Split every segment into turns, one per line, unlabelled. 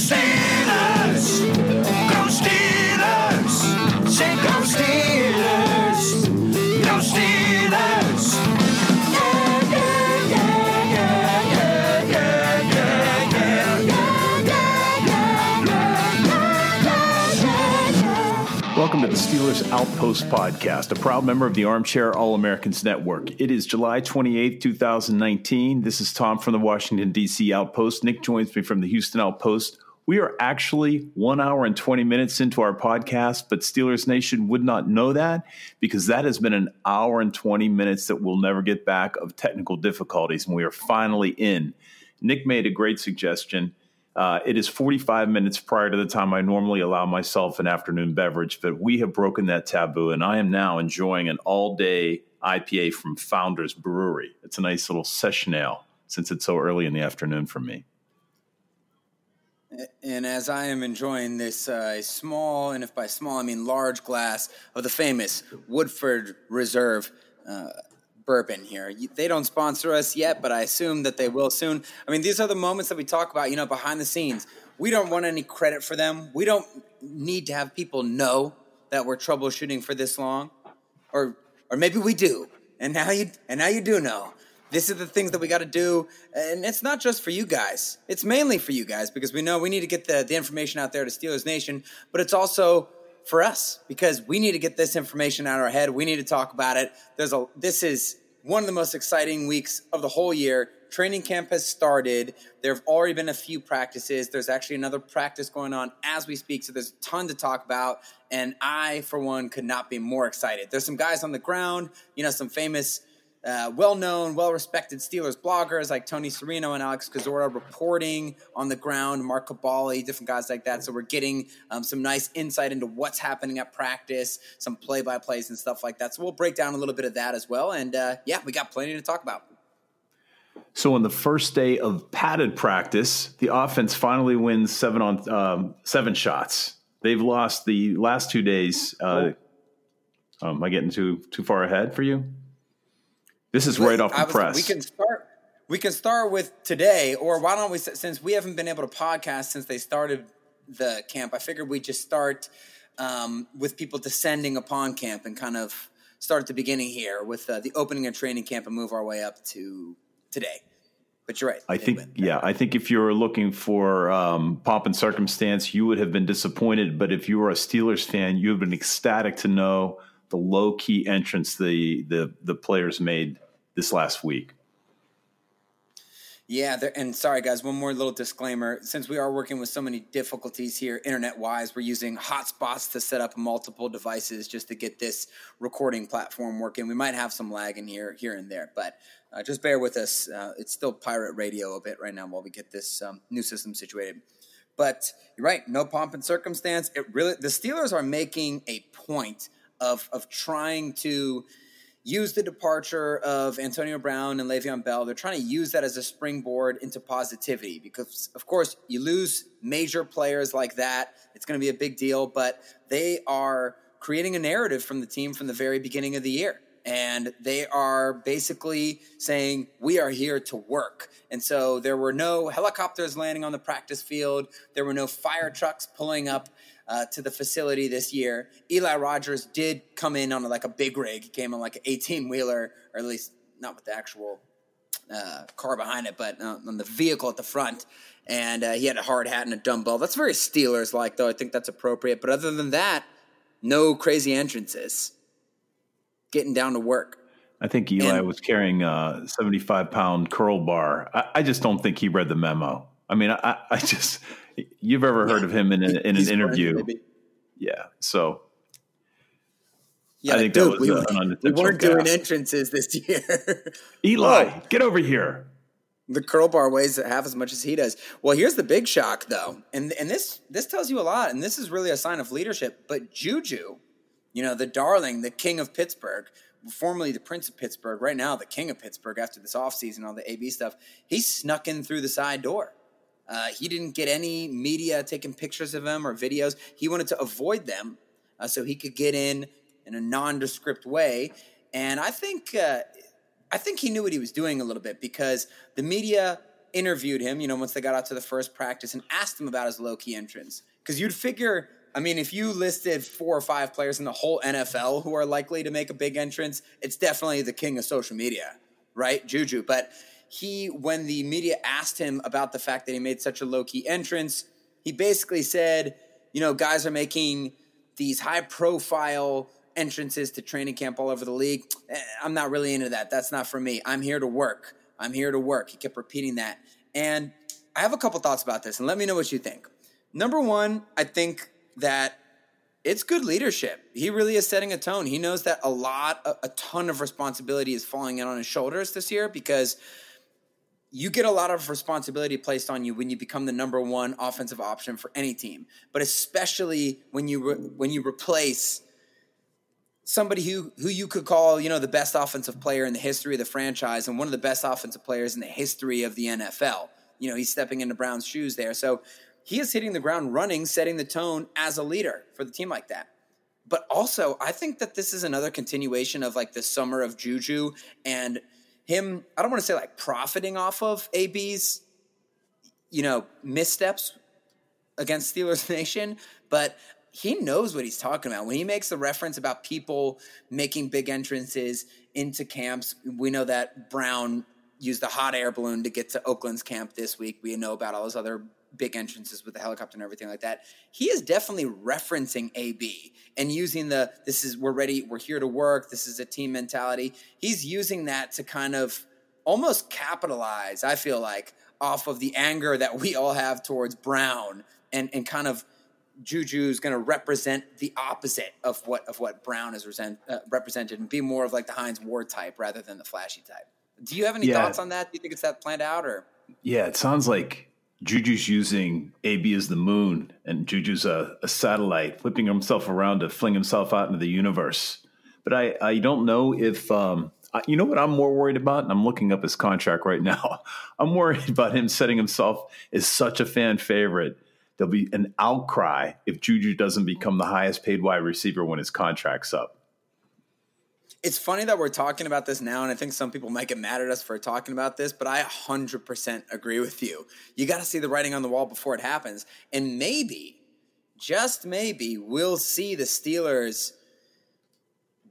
Steelers! Go Steelers! Say go Steelers! Go Steelers! Yeah, yeah, yeah, yeah, yeah, yeah, yeah, yeah, yeah, yeah, yeah.
Welcome to the Steelers Outpost Podcast, a proud member of the Armchair All Americans Network. It is July 28th, 2019. This is Tom from the Washington, D.C. Outpost. Nick joins me from the Houston Outpost. We are actually one hour and 20 minutes into our podcast, but Steelers Nation would not know that because that has been an hour and 20 minutes that we'll never get back of technical difficulties, and we are finally in. Nick made a great suggestion. Uh, it is 45 minutes prior to the time I normally allow myself an afternoon beverage, but we have broken that taboo, and I am now enjoying an all day IPA from Founders Brewery. It's a nice little session ale since it's so early in the afternoon for me.
And as I am enjoying this uh, small, and if by small I mean large glass of the famous Woodford Reserve uh, bourbon here. They don't sponsor us yet, but I assume that they will soon. I mean, these are the moments that we talk about, you know, behind the scenes. We don't want any credit for them. We don't need to have people know that we're troubleshooting for this long, or or maybe we do. And now you and now you do know. This is the things that we got to do, and it's not just for you guys. It's mainly for you guys because we know we need to get the, the information out there to Steelers Nation, but it's also for us because we need to get this information out of our head. We need to talk about it. There's a this is one of the most exciting weeks of the whole year. Training camp has started. There have already been a few practices. There's actually another practice going on as we speak. So there's a ton to talk about. And I, for one, could not be more excited. There's some guys on the ground, you know, some famous uh, well-known, well-respected Steelers bloggers like Tony Serino and Alex Kozora reporting on the ground, Mark Kaboly, different guys like that. So we're getting um, some nice insight into what's happening at practice, some play-by-plays and stuff like that. So we'll break down a little bit of that as well. And uh, yeah, we got plenty to talk about.
So on the first day of padded practice, the offense finally wins seven on um, seven shots. They've lost the last two days. Uh, um, am I getting too too far ahead for you? This is right off the
was-
press.
We can start. We can start with today, or why don't we? Since we haven't been able to podcast since they started the camp, I figured we just start um, with people descending upon camp and kind of start at the beginning here with uh, the opening of training camp and move our way up to today. But you're right.
I think,
win.
yeah, I think if you're looking for um, pomp and circumstance, you would have been disappointed. But if you were a Steelers fan, you have been ecstatic to know the low key entrance the the the players made this last week.
Yeah, and sorry guys, one more little disclaimer. Since we are working with so many difficulties here internet wise, we're using hotspots to set up multiple devices just to get this recording platform working. We might have some lag in here here and there, but uh, just bear with us. Uh, it's still pirate radio a bit right now while we get this um, new system situated. But you're right, no pomp and circumstance. It really the Steelers are making a point of of trying to use the departure of Antonio Brown and Le'Veon Bell. They're trying to use that as a springboard into positivity because, of course, you lose major players like that. It's going to be a big deal, but they are creating a narrative from the team from the very beginning of the year. And they are basically saying, We are here to work. And so there were no helicopters landing on the practice field. There were no fire trucks pulling up uh, to the facility this year. Eli Rogers did come in on like a big rig. He came on like an 18 wheeler, or at least not with the actual uh, car behind it, but uh, on the vehicle at the front. And uh, he had a hard hat and a dumbbell. That's very Steelers like, though. I think that's appropriate. But other than that, no crazy entrances. Getting down to work.
I think Eli
And-
was carrying a 75 pound curl bar. I, I just don't think he read the memo. I mean, I, I just, you've ever heard of him in, a, in an interview.
maybe.
Yeah. So
Yeah,
I think that was
we, uh,
a-
we
an
weren't doing entrances this year.
Eli, get over here.
The curl bar weighs half as much as he does. Well, here's the big shock, though, and and this this tells you a lot, and this is really a sign of leadership. But Juju, you know, the darling, the king of Pittsburgh, formerly the prince of Pittsburgh, right now the king of Pittsburgh after this offseason, all the AB stuff, he's snuck in through the side door. Uh, he didn't get any media taking pictures of him or videos. He wanted to avoid them uh, so he could get in in a nondescript way. And I think uh, I think he knew what he was doing a little bit because the media interviewed him, you know, once they got out to the first practice and asked him about his low key entrance. Because you'd figure, I mean, if you listed four or five players in the whole NFL who are likely to make a big entrance, it's definitely the king of social media, right? Juju. But he, when the media asked him about the fact that he made such a low key entrance, he basically said, you know, guys are making these high profile entrances to training camp all over the league. Eh, I'm not really into that. That's not for me. I'm here to work. I'm here to work. He kept repeating that. And I have a couple thoughts about this, and let me know what you think. Number one, I think that it's good leadership. He really is setting a tone. He knows that a lot, a, a ton of responsibility is falling in on his shoulders this year because you get a lot of responsibility placed on you when you become the number one offensive option for any team, but especially when you re- when you replace somebody who who you could call, you know, the best offensive player in the history of the franchise and one of the best offensive players in the history of the NFL. You know, he's stepping into Brown's shoes there. So he is hitting the ground running, setting the tone as a leader for the team like that. But also, I think that this is another continuation of like the summer of Juju and him, I don't want to say like profiting off of AB's, you know, missteps against Steelers Nation, but he knows what he's talking about. When he makes the reference about people making big entrances into camps, we know that Brown used the hot air balloon to get to Oakland's camp this week. We know about all those other big entrances with the helicopter and everything like that. He is definitely referencing AB and using the this is we're ready, we're here to work, this is a team mentality. He's using that to kind of almost capitalize, I feel like, off of the anger that we all have towards Brown and and kind of Juju is going to represent the opposite of what of what Brown is resent, uh, represented and be more of like the Hines Ward type rather than the flashy type. Do you have any yeah. thoughts on that? Do you think it's that planned out or?
Yeah, it sounds like Juju's using AB as the moon and Juju's a, a satellite, flipping himself around to fling himself out into the universe. But I, I don't know if um, I, you know what I'm more worried about, and I'm looking up his contract right now. I'm worried about him setting himself as such a fan favorite there'll be an outcry if Juju doesn't become the highest paid wide receiver when his contract's up.
It's funny that we're talking about this now, and I think some people might get mad at us for talking about this, but I 100% agree with you. You got to see the writing on the wall before it happens. And maybe, just maybe, we'll see the Steelers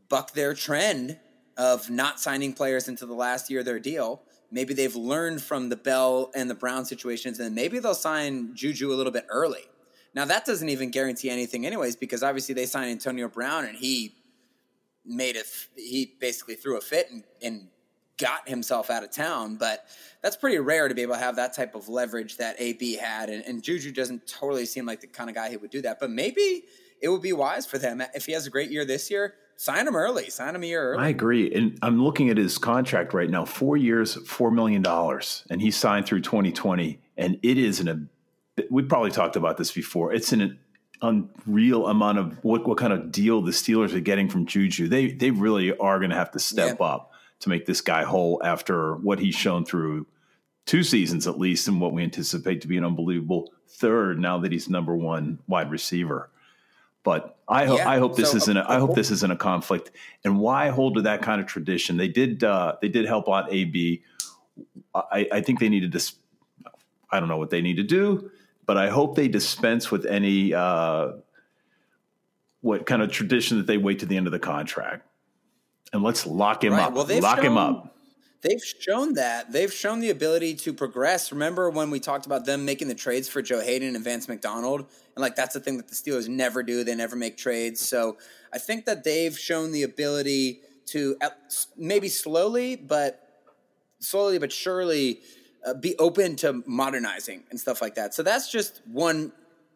buck their trend of not signing players into the last year of their deal Maybe they've learned from the Bell and the Brown situations, and maybe they'll sign Juju a little bit early. Now that doesn't even guarantee anything, anyways, because obviously they signed Antonio Brown, and he made a he basically threw a fit and, and got himself out of town. But that's pretty rare to be able to have that type of leverage that AB had, and, and Juju doesn't totally seem like the kind of guy who would do that. But maybe it would be wise for them if he has a great year this year sign him early. Sign him a year early.
I agree. And I'm looking at his contract right now four years, $4 million. And he signed through 2020. And it is an, we probably talked about this before. It's an unreal amount of what, what kind of deal the Steelers are getting from Juju. They, they really are going to have to step yeah. up to make this guy whole after what he's shown through two seasons at least, and what we anticipate to be an unbelievable third now that he's number one wide receiver. But I hope yeah. I hope this so, isn't a, I hope this isn't a conflict. And why hold to that kind of tradition? They did uh, they did help out AB. I, I think they needed to. I don't know what they need to do, but I hope they dispense with any uh, what kind of tradition that they wait to the end of the contract, and let's lock him right. up. Well, lock shown, him up
they've shown that they've shown the ability to progress. Remember when we talked about them making the trades for Joe Haden and Vance McDonald, and like that's the thing that the Steelers never do. They never make trades. So I think that they've shown the ability to maybe slowly, but slowly but surely uh, be open to modernizing and stuff like that. So that's just one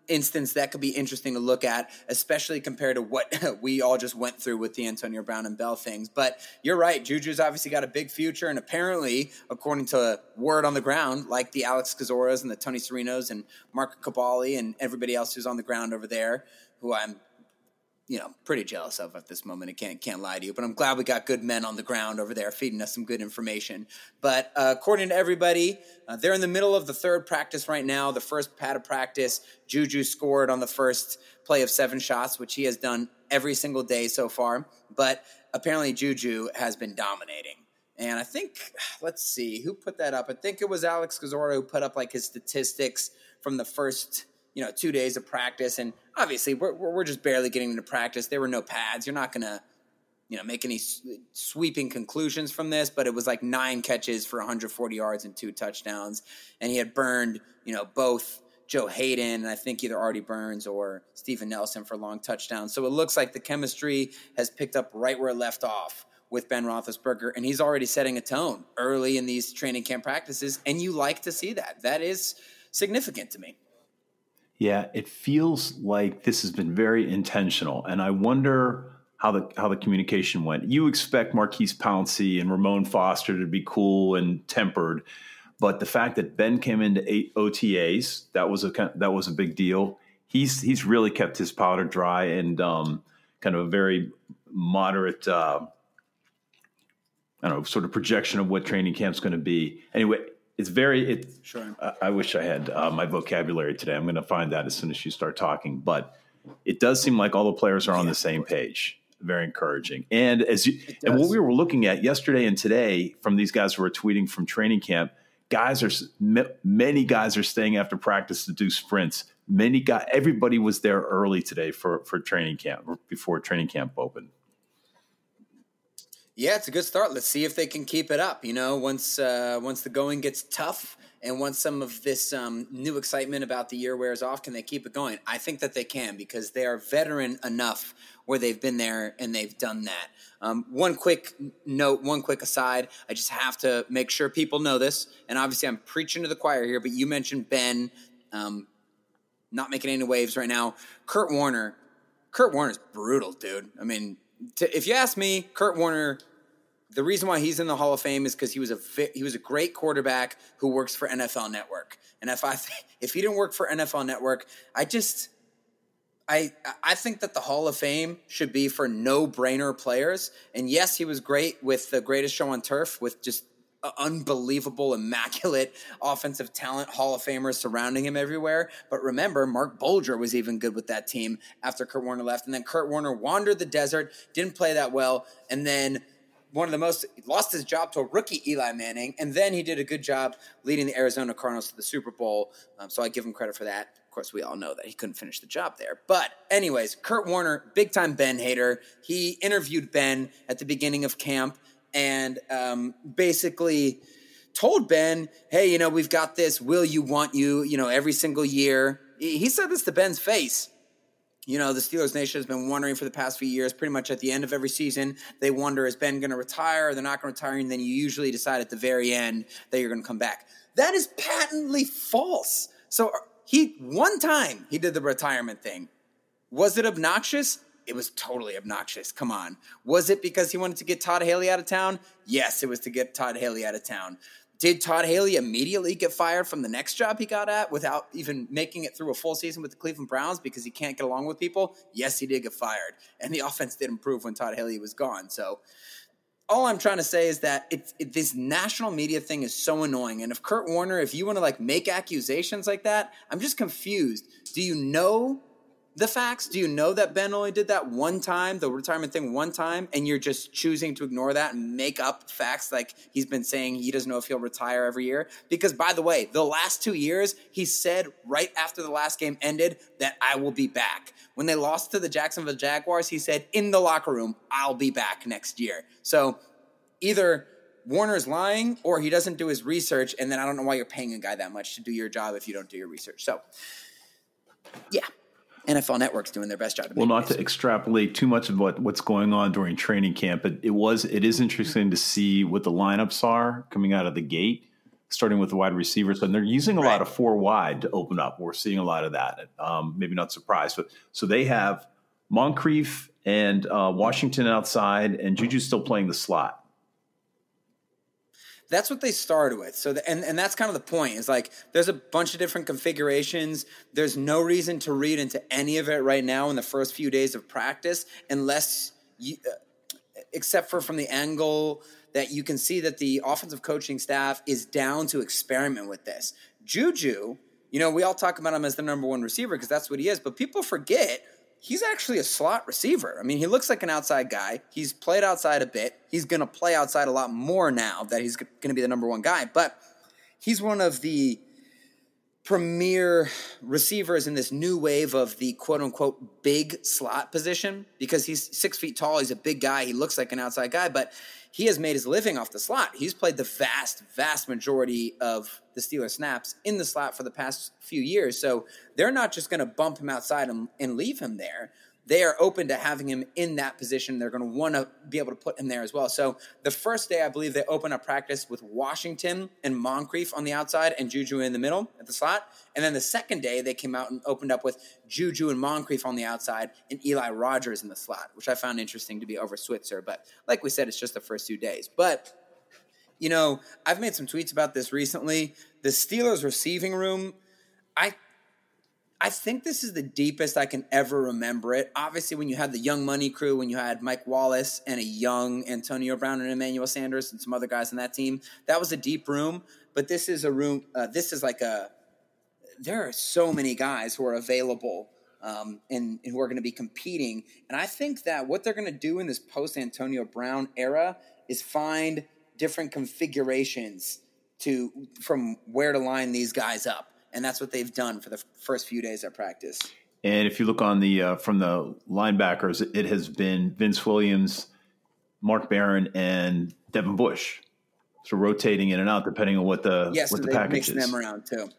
instance that could be interesting to look at, especially compared to what we all just went through with the Antonio Brown and Bell things. But you're right, Juju's obviously got a big future, and apparently, according to word on the ground, like the Alex Kozoras and the Tony Serinos and Mark Kaboly and everybody else who's on the ground over there, who I'm you know, pretty jealous of at this moment. I can't can't lie to you, but I'm glad we got good men on the ground over there feeding us some good information. But uh, according to everybody, uh, they're in the middle of the third practice right now. The first pad of practice, Juju scored on the first play of seven shots, which he has done every single day so far. But apparently, Juju has been dominating. And I think, let's see, who put that up? I think it was Alex Kozora who put up like his statistics from the first you know two days of practice and obviously we're, we're just barely getting into practice there were no pads you're not gonna you know make any sweeping conclusions from this but it was like nine catches for 140 yards and two touchdowns and he had burned you know both Joe Haden, and I think either Artie Burns or Steven Nelson for long touchdowns. So it looks like the chemistry has picked up right where it left off with Ben Roethlisberger, and he's already setting a tone early in these training camp practices, and you like to see that. That is significant to me.
Yeah, it feels like this has been very intentional, and I wonder how the how the communication went. You expect Maurkice Pouncey and Ramon Foster to be cool and tempered, but the fact that Ben came into eight OTAs that was a that was a big deal. He's he's really kept his powder dry and um, kind of a very moderate. Uh, I don't know, sort of projection of what training camp's going to be. Anyway, it's very it sure. I, I wish i had uh, my vocabulary today. I'm going to find that as soon as you start talking but it does seem like all the players are on yeah, the same page. Very encouraging. And as you and what we were looking at yesterday and today from these guys who are tweeting from training camp guys are many guys are staying after practice to do sprints. Many guys everybody was there early today for for training camp before training camp opened
yeah, it's a good start. Let's see if they can keep it up. You know, once uh, once the going gets tough, and once some of this um, new excitement about the year wears off, can they keep it going? I think that they can because they are veteran enough where they've been there and they've done that. Um, one quick note, one quick aside. I just have to make sure people know this, and obviously I'm preaching to the choir here. But you mentioned Ben um, not making any waves right now. Kurt Warner, Kurt Warner's brutal, dude. I mean, to, if you ask me, Kurt Warner, the reason why he's in the Hall of Fame is because he was a he was a great quarterback who works for NFL Network. And if I if he didn't work for NFL Network, I just I I think that the Hall of Fame should be for no brainer players. And yes, he was great with the greatest show on turf with just unbelievable, immaculate offensive talent, Hall of Famers surrounding him everywhere. But remember, Marc Bulger was even good with that team after Kurt Warner left. And then Kurt Warner wandered the desert, didn't play that well. And then one of the most lost his job to a rookie Eli Manning, and then he did a good job leading the Arizona Cardinals to the Super Bowl. Um, so I give him credit for that. Of course, we all know that he couldn't finish the job there. But anyways, Kurt Warner, big time Ben hater. He interviewed Ben at the beginning of camp and um, basically told Ben, "Hey, you know, we've got this. Will you want you? You know, every single year." He said this to Ben's face. You know, the Steelers Nation has been wondering for the past few years, pretty much at the end of every season, they wonder, is Ben going to retire? They're not going to retire. And then you usually decide at the very end that you're going to come back. That is patently false. So he, one time, he did the retirement thing. Was it obnoxious? It was totally obnoxious. Come on. Was it because he wanted to get Todd Haley out of town? Yes, it was to get Todd Haley out of town. Did Todd Haley immediately get fired from the next job he got at without even making it through a full season with the Cleveland Browns because he can't get along with people? Yes, he did get fired. And the offense did improve when Todd Haley was gone. So all I'm trying to say is that it's it, this national media thing is so annoying. And if Kurt Warner, if you want to like make accusations like that, I'm just confused. Do you know the facts? Do you know that Ben only did that one time, the retirement thing one time, and you're just choosing to ignore that and make up facts like he's been saying he doesn't know if he'll retire every year? Because, by the way, the last two years, he said right after the last game ended that I will be back. When they lost to the Jacksonville Jaguars, he said in the locker room, I'll be back next year. So either Warner's lying or he doesn't do his research, and then I don't know why you're paying a guy that much to do your job if you don't do your research. So, yeah. NFL Network's doing their best job.
well, not to extrapolate too much of what, what's going on during training camp, but it was it is interesting to see what the lineups are coming out of the gate. starting with the wide receivers, and they're using a
Right.
lot of four wide to open up. We're seeing a lot of that. Um, maybe not surprised, but so they have Moncrief and uh, Washington outside, and Juju's still playing the slot.
That's what they started with. So, the, and and that's kind of the point. Is like there's a bunch of different configurations. There's no reason to read into any of it right now in the first few days of practice, unless you, uh, except for from the angle that you can see that the offensive coaching staff is down to experiment with this. Juju, you know, we all talk about him as the number one receiver because that's what he is, but people forget he's actually a slot receiver. I mean, he looks like an outside guy. He's played outside a bit. He's going to play outside a lot more now that he's going to be the number one guy, but he's one of the premier receivers in this new wave of the quote unquote big slot position because he's six feet tall. He's a big guy. He looks like an outside guy, but he has made his living off the slot. He's played the vast, vast majority of the Steelers snaps in the slot for the past few years. So they're not just going to bump him outside and, and leave him there they are open to having him in that position. They're going to want to be able to put him there as well. So the first day, I believe they open up practice with Washington and Moncrief on the outside and Juju in the middle at the slot. And then the second day, they came out and opened up with Juju and Moncrief on the outside and Eli Rogers in the slot, which I found interesting to be over Switzer. But like we said, it's just the first two days. But you know, I've made some tweets about this recently. The Steelers receiving room, I I think this is the deepest I can ever remember it. Obviously, when you had the Young Money crew, when you had Mike Wallace and a young Antonio Brown and Emmanuel Sanders and some other guys on that team, that was a deep room. But this is a room. Uh, this is like a. There are so many guys who are available um, and, and who are going to be competing, and I think that what they're going to do in this post Antonio Brown era is find different configurations to from where to line these guys up and that's what they've done for the first few days of practice.
And if you look on the uh, from the linebackers, it has been Vince Williams, Mark Barron, and Devin Bush. So rotating in and out depending on what the
Yes,
what
so
the package
mixed
is.
them around too.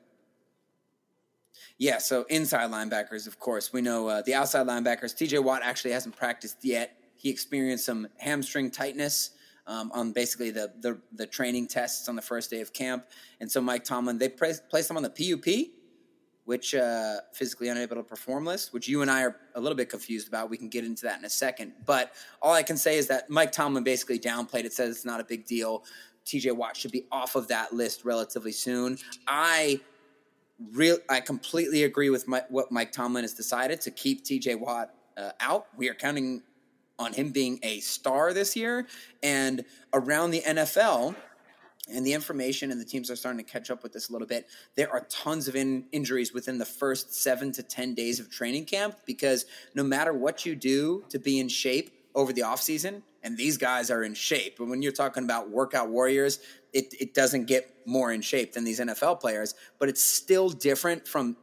Yeah, so inside linebackers, of course, we know uh, the outside linebackers. T.J. Watt actually hasn't practiced yet. He experienced some hamstring tightness um, on basically the, the the training tests on the first day of camp, and so Mike Tomlin they pra- placed him on the PUP, which uh, physically unable to perform list, which you and I are a little bit confused about. We can get into that in a second, but all I can say is that Mike Tomlin basically downplayed it, says it's not a big deal. TJ Watt should be off of that list relatively soon. I real I completely agree with my, what Mike Tomlin has decided to keep TJ Watt uh, out. We are counting on him being a star this year and around the NFL and the information and the teams are starting to catch up with this a little bit. There are tons of in, injuries within the first seven to 10 days of training camp because no matter what you do to be in shape over the offseason, and these guys are in shape, but when you're talking about workout warriors, it, it doesn't get more in shape than these NFL players, but it's still different from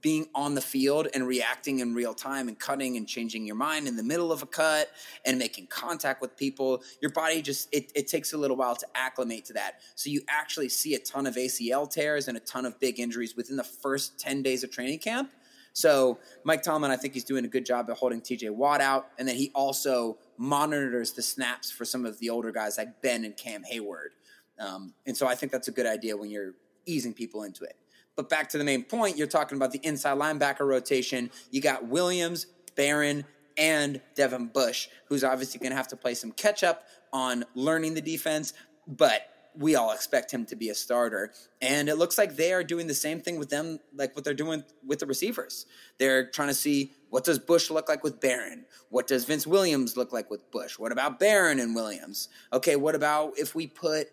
being on the field and reacting in real time and cutting and changing your mind in the middle of a cut and making contact with people your body just it, it takes a little while to acclimate to that. So you actually see a ton of acl tears and a ton of big injuries within the first 10 days of training camp. So mike tomlin i think he's doing a good job of holding tj watt out. And then he also monitors the snaps for some of the older guys like ben and cam hayward. Um, and so i think that's a good idea when you're easing people into it but back to the main point, you're talking about the inside linebacker rotation. You got Williams, Barron, and Devin Bush, who's obviously going to have to play some catch up on learning the defense, but we all expect him to be a starter. And it looks like they are doing the same thing with them, like what they're doing with the receivers. They're trying to see what does Bush look like with Barron? What does Vince Williams look like with Bush? What about Barron and Williams? Okay, what about if we put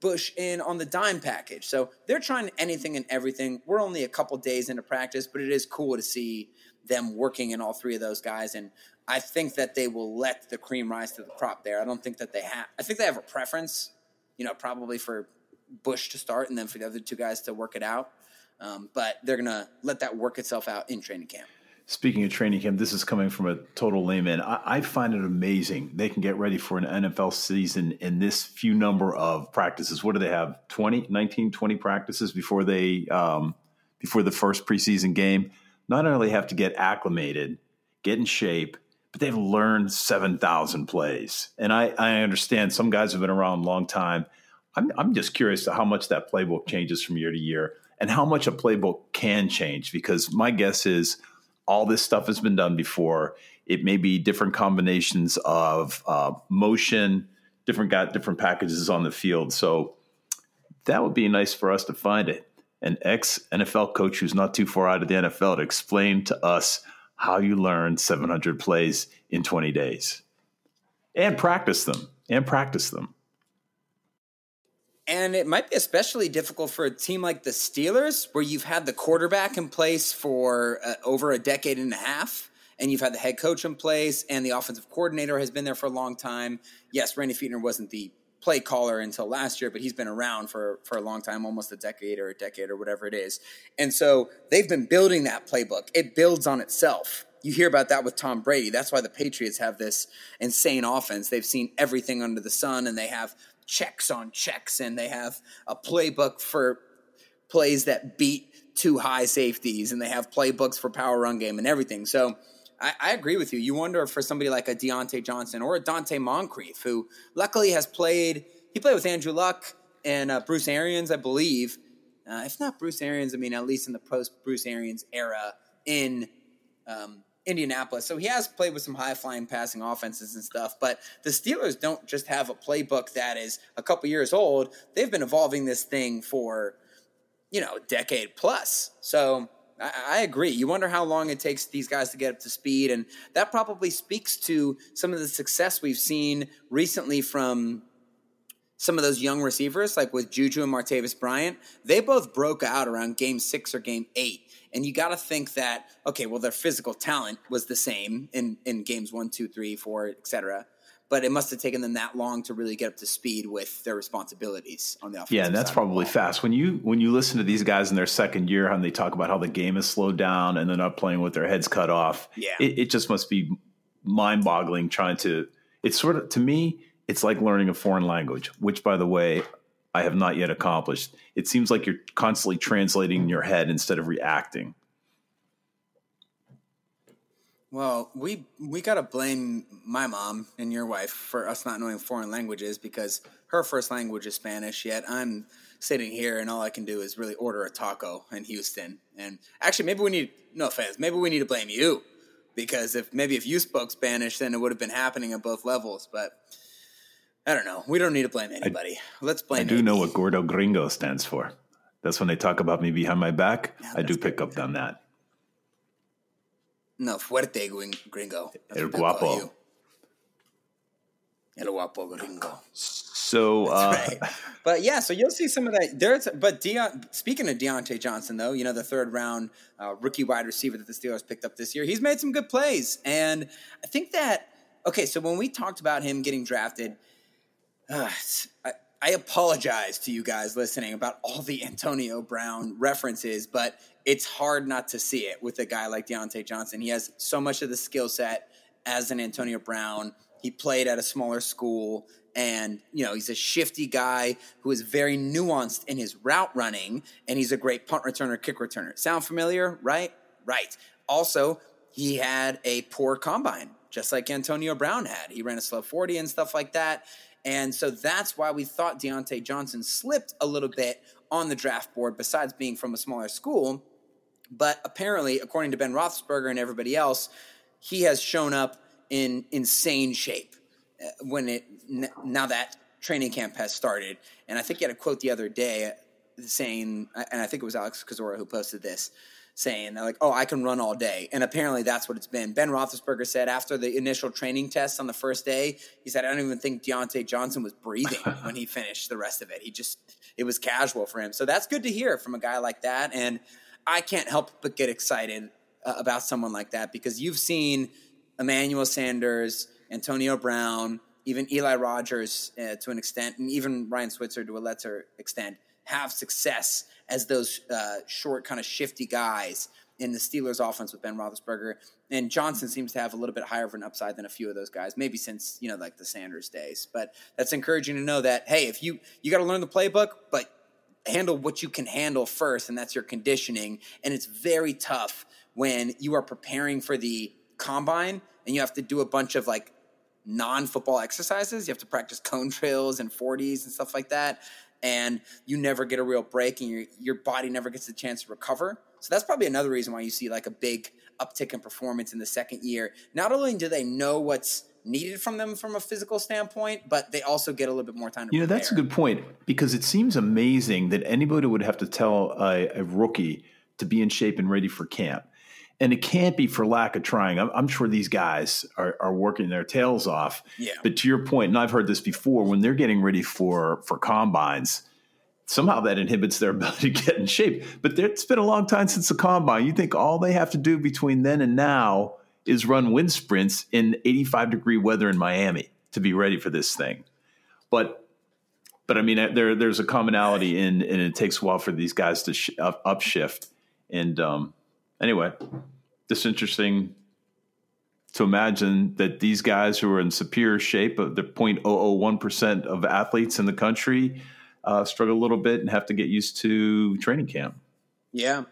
Bush in on the dime package. So they're trying anything and everything. We're only a couple days into practice, but it is cool to see them working in all three of those guys. And I think that they will let the cream rise to the crop there. I don't think that they have, I think they have a preference, you know, probably for Bush to start and then for the other two guys to work it out. Um, but they're going to let that work itself out in training camp.
Speaking of training camp, this is coming from a total layman. I, I, find it amazing they can get ready for an NFL season in this few number of practices. What do they have? 20, 19, 20 practices before they um, before the first preseason game. Not only have to get acclimated, get in shape, but they've learned 7,000 plays. And I, I understand some guys have been around a long time. I'm, I'm just curious to how much that playbook changes from year to year and how much a playbook can change because my guess is all this stuff has been done before. It may be different combinations of uh, motion, different got different packages on the field. So that would be nice for us to find it. An ex NFL coach who's not too far out of the NFL to explain to us how you learn 700 plays in 20 days and practice them and practice them.
And it might be especially difficult for a team like the Steelers, where you've had the quarterback in place for uh, over a decade and a half, and you've had the head coach in place, and the offensive coordinator has been there for a long time. Yes, Randy Fichtner wasn't the play caller until last year, but he's been around for for a long time, almost a decade or a decade or whatever it is. And so they've been building that playbook. It builds on itself. You hear about that with Tom Brady. That's why the Patriots have this insane offense. They've seen everything under the sun, and they have checks on checks, and they have a playbook for plays that beat two high safeties, and they have playbooks for power run game and everything. So I, I, agree with you. You wonder for somebody like a Diontae Johnson or a Donte Moncrief, who luckily has played. He played with Andrew Luck and uh, Bruce Arians, I believe. Uh, if not Bruce Arians, I mean at least in the post Bruce Arians era in um, Indianapolis. So he has played with some high flying passing offenses and stuff. But the Steelers don't just have a playbook that is a couple years old. They've been evolving this thing for, you know, a decade plus. So I, I agree. You wonder how long it takes these guys to get up to speed. And that probably speaks to some of the success we've seen recently from some of those young receivers, like with Juju and Martavis Bryant, they both broke out around game six or game eight. And you got to think that, okay, well, their physical talent was the same in, in games one, two, three, four, et cetera. But it must have taken them that long to really get up to speed with their responsibilities on the offense.
Yeah, and that's probably fast. When you when you listen to these guys in their second year, and they talk about how the game is slowed down and they're not playing with their heads cut off,
yeah,
it, it just must be mind boggling trying to. It's sort of to me, it's like learning a foreign language, which, by the way, I have not yet accomplished. It seems like you're constantly translating in your head instead of reacting.
Well, we we gotta blame my mom and your wife for us not knowing foreign languages because her first language is Spanish. Yet I'm sitting here and all I can do is really order a taco in Houston. And actually, maybe we need no offense. Maybe we need to blame you because if maybe if you spoke Spanish, then it would have been happening at both levels. But I don't know. We don't need to blame anybody. I, Let's blame.
I do know what Gordo Gringo stands for. That's when they talk about me behind my back. Yeah, I do pick up on that.
No, fuerte gringo.
That's El guapo.
El guapo gringo.
So, uh,
right. but yeah, so you'll see some of that. There's, but Deon, speaking of Diontae Johnson, though, you know the third round uh, rookie wide receiver that the Steelers picked up this year, he's made some good plays, and I think that okay. So when we talked about him getting drafted, uh, I, I apologize to you guys listening about all the Antonio Brown references, but it's hard not to see it with a guy like Diontae Johnson. He has so much of the skill set as an Antonio Brown. He played at a smaller school, and you know he's a shifty guy who is very nuanced in his route running, and he's a great punt returner, kick returner. Sound familiar? Right? Right. Also, he had a poor combine, just like Antonio Brown had. He ran a slow 40 and stuff like that. And so that's why we thought Diontae Johnson slipped a little bit on the draft board, besides being from a smaller school. But apparently, according to Ben Roethlisberger and everybody else, he has shown up in insane shape uh, when it now that training camp has started. And I think he had a quote the other day saying, and I think it was Alex Kozora who posted this, saying they're like, "Oh, I can run all day," and apparently that's what it's been. Ben Roethlisberger said after the initial training test on the first day, he said, "I don't even think Diontae Johnson was breathing when he finished the rest of it. He just it was casual for him." So that's good to hear from a guy like that, and I can't help but get excited uh, about someone like that because you've seen Emmanuel Sanders, Antonio Brown, even Eli Rogers uh, to an extent, and even Ryan Switzer to a lesser extent have success as those uh, short, kind of shifty guys in the Steelers' offense with Ben Roethlisberger. And Johnson seems to have a little bit higher of an upside than a few of those guys, maybe since you know like the Sanders days. But that's encouraging to know that hey, if you you got to learn the playbook, but handle what you can handle first, and that's your conditioning. And it's very tough when you are preparing for the combine and you have to do a bunch of like non football exercises. You have to practice cone drills and 40s and stuff like that and you never get a real break and your your body never gets a chance to recover. So that's probably another reason why you see like a big uptick in performance in the second year. Not only do they know what's needed from them from a physical standpoint, but they also get a little bit more time to
You know,
prepare.
that's a good point because it seems amazing that anybody would have to tell a, a rookie to be in shape and ready for camp. And it can't be for lack of trying. I'm, I'm sure these guys are, are working their tails off.
Yeah.
But to your point, and I've heard this before, when they're getting ready for for combines, somehow that inhibits their ability to get in shape. But it's been a long time since the combine. You think all they have to do between then and now is run wind sprints in 85 degree weather in Miami to be ready for this thing. But but I mean, there there's a commonality in, and it takes a while for these guys to sh- upshift. And um, anyway, this interesting to imagine that these guys who are in superior shape, of the 0.001 percent of athletes in the country, uh, struggle a little bit and have to get used to training camp.
Yeah.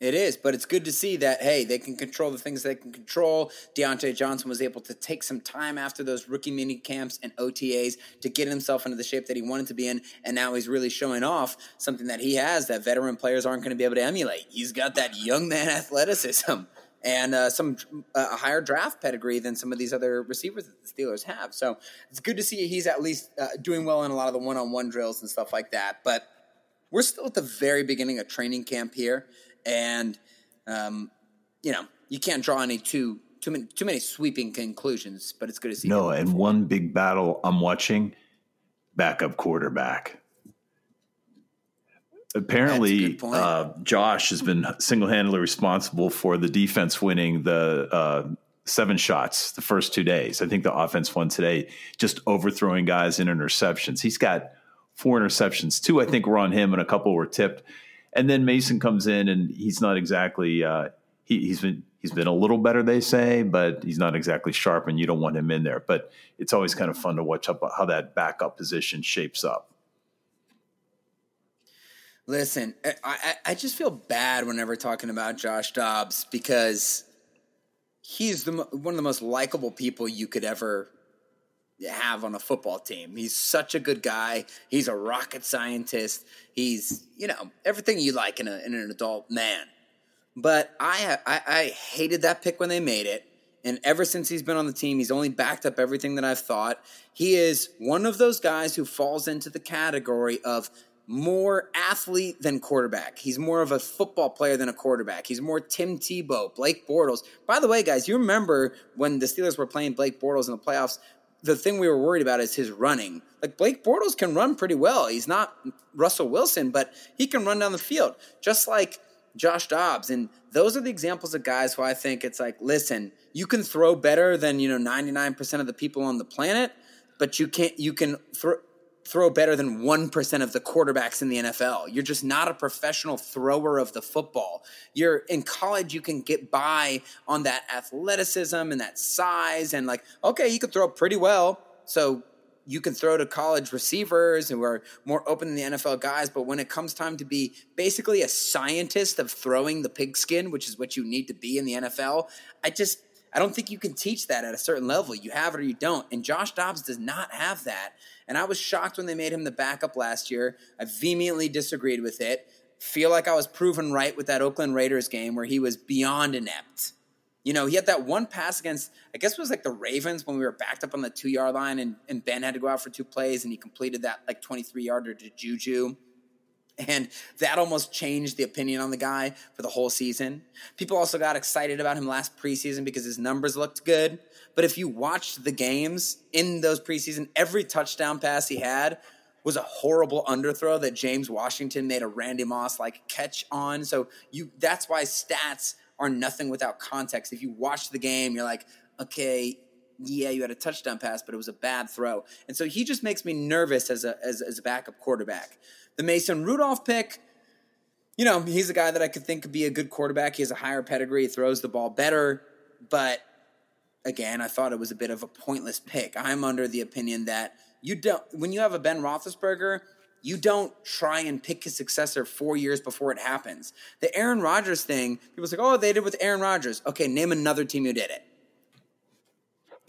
It is, but it's good to see that hey, they can control the things they can control. Diontae Johnson was able to take some time after those rookie mini camps and OTAs to get himself into the shape that he wanted to be in, and now he's really showing off something that he has that veteran players aren't going to be able to emulate. He's got that young man athleticism and uh, some uh, a higher draft pedigree than some of these other receivers that the Steelers have. So it's good to see he's at least uh, doing well in a lot of the one-on-one drills and stuff like that. But we're still at the very beginning of training camp here, and um, you know you can't draw any too too many too many sweeping conclusions. But it's good to see.
No, and one big battle I'm watching backup quarterback. Apparently, uh, Josh has been single handedly responsible for the defense winning the uh, seven shots the first two days. I think the offense won today, just overthrowing guys in interceptions. He's got four interceptions. Two, I think, were on him, and a couple were tipped. And then Mason comes in, and he's not exactly. Uh, he, he's been he's been a little better, they say, but he's not exactly sharp, and you don't want him in there. But it's always kind of fun to watch up how that backup position shapes up.
Listen, I, I I just feel bad whenever talking about Josh Dobbs because he's the one of the most likable people you could ever have on a football team. He's such a good guy. He's a rocket scientist. He's you know everything you like in, a, in an adult man. But I, I I hated that pick when they made it. And ever since he's been on the team, he's only backed up everything that I've thought. He is one of those guys who falls into the category of more athlete than quarterback. He's more of a football player than a quarterback. He's more Tim Tebow, Blake Bortles. By the way, guys, you remember when the Steelers were playing Blake Bortles in the playoffs? The thing we were worried about is his running. Like Blake Bortles can run pretty well. He's not Russell Wilson, but he can run down the field. Just like Josh Dobbs. And those are the examples of guys who I think it's like, listen, you can throw better than, you know, 99% of the people on the planet, but you can't, you can throw, throw better than 1% of the quarterbacks in the NFL. You're just not a professional thrower of the football. You're in college, you can get by on that athleticism and that size and like, okay, you can throw pretty well. So you can throw to college receivers who are more open than the NFL guys, but when it comes time to be basically a scientist of throwing the pigskin, which is what you need to be in the NFL, I just I don't think you can teach that at a certain level. You have it or you don't. And Josh Dobbs does not have that. And I was shocked when they made him the backup last year. I vehemently disagreed with it. Feel like I was proven right with that Oakland Raiders game where he was beyond inept. You know, he had that one pass against, I guess it was like the Ravens when we were backed up on the two yard line and, and Ben had to go out for two plays and he completed that like 23 yarder to Juju. And that almost changed the opinion on the guy for the whole season. People also got excited about him last preseason because his numbers looked good. But if you watched the games in those preseason, every touchdown pass he had was a horrible underthrow that James Washington made a Randy Moss like catch on. So you that's why stats are nothing without context. If you watch the game, you're like, okay, yeah, you had a touchdown pass, but it was a bad throw. And so he just makes me nervous as a as, as a backup quarterback. The Mason Rudolph pick, you know, he's a guy that I could think could be a good quarterback. He has a higher pedigree, he throws the ball better, but again, I thought it was a bit of a pointless pick. I'm under the opinion that you don't when you have a Ben Roethlisberger, you don't try and pick his successor four years before it happens. The Aaron Rodgers thing, people say, "Oh, they did with Aaron Rodgers." Okay, name another team who did it.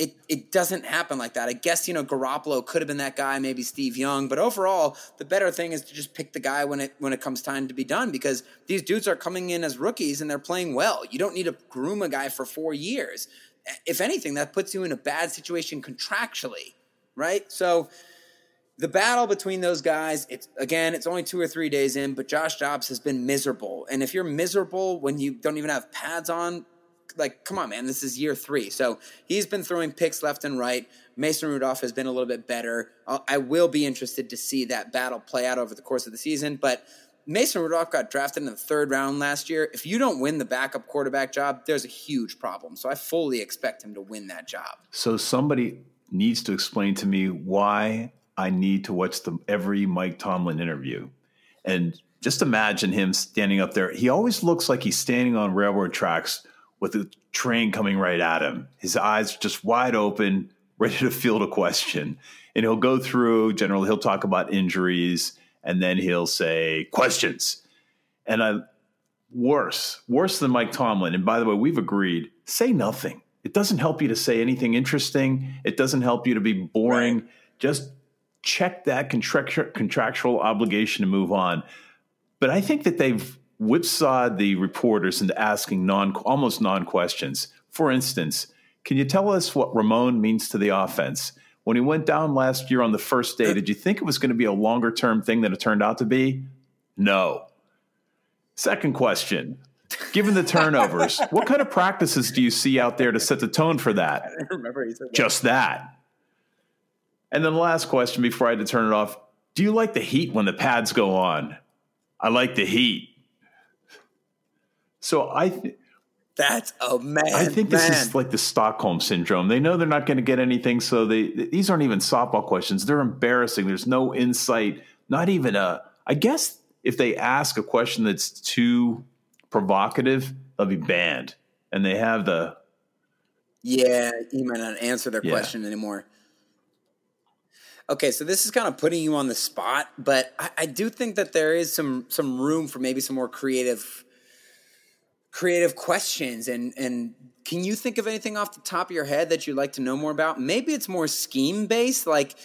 It it doesn't happen like that. I guess you know Garoppolo could have been that guy, maybe Steve Young, but overall, the better thing is to just pick the guy when it when it comes time to be done because these dudes are coming in as rookies and they're playing well. You don't need to groom a guy for four years. If anything, that puts you in a bad situation contractually, right? So the battle between those guys, it's again, it's only two or three days in, but Josh Dobbs has been miserable. And if you're miserable when you don't even have pads on, like, come on, man, this is year three. So he's been throwing picks left and right. Mason Rudolph has been a little bit better. I will be interested to see that battle play out over the course of the season. But Mason Rudolph got drafted in the third round last year. If you don't win the backup quarterback job, there's a huge problem. So I fully expect him to win that job.
So somebody needs to explain to me why I need to watch the every Mike Tomlin interview. And just imagine him standing up there. He always looks like he's standing on railroad tracks with a train coming right at him. His eyes just wide open, ready to field a question. And he'll go through, generally, he'll talk about injuries and then he'll say questions. And I, worse, worse than Mike Tomlin. And by the way, we've agreed say nothing. It doesn't help you to say anything interesting, it doesn't help you to be boring. Right. Just check that contractual obligation to move on. But I think that they've whipsawed the reporters into asking non almost non questions. For instance, can you tell us what Ramon means to the offense? When he went down last year on the first day, uh, did you think it was going to be a longer term thing than it turned out to be? No. Second question. Given the turnovers, what kind of practices do you see out there to set the tone for that?
I remember that.
Just that. And then the last question before I had to turn it off Do you like the heat when the pads go on? I like the heat. So I th-
that's a man.
I think this
man.
is like the Stockholm syndrome. They know they're not going to get anything, so they these aren't even softball questions. They're embarrassing. There's no insight. Not even a. I guess if they ask a question that's too provocative, they'll be banned. And they have the.
Yeah, you might not answer their yeah. question anymore. Okay, so this is kind of putting you on the spot, but I, I, do think that there is some some room for maybe some more creative creative questions and and can you think of anything off the top of your head that you'd like to know more about? Maybe it's more scheme based, like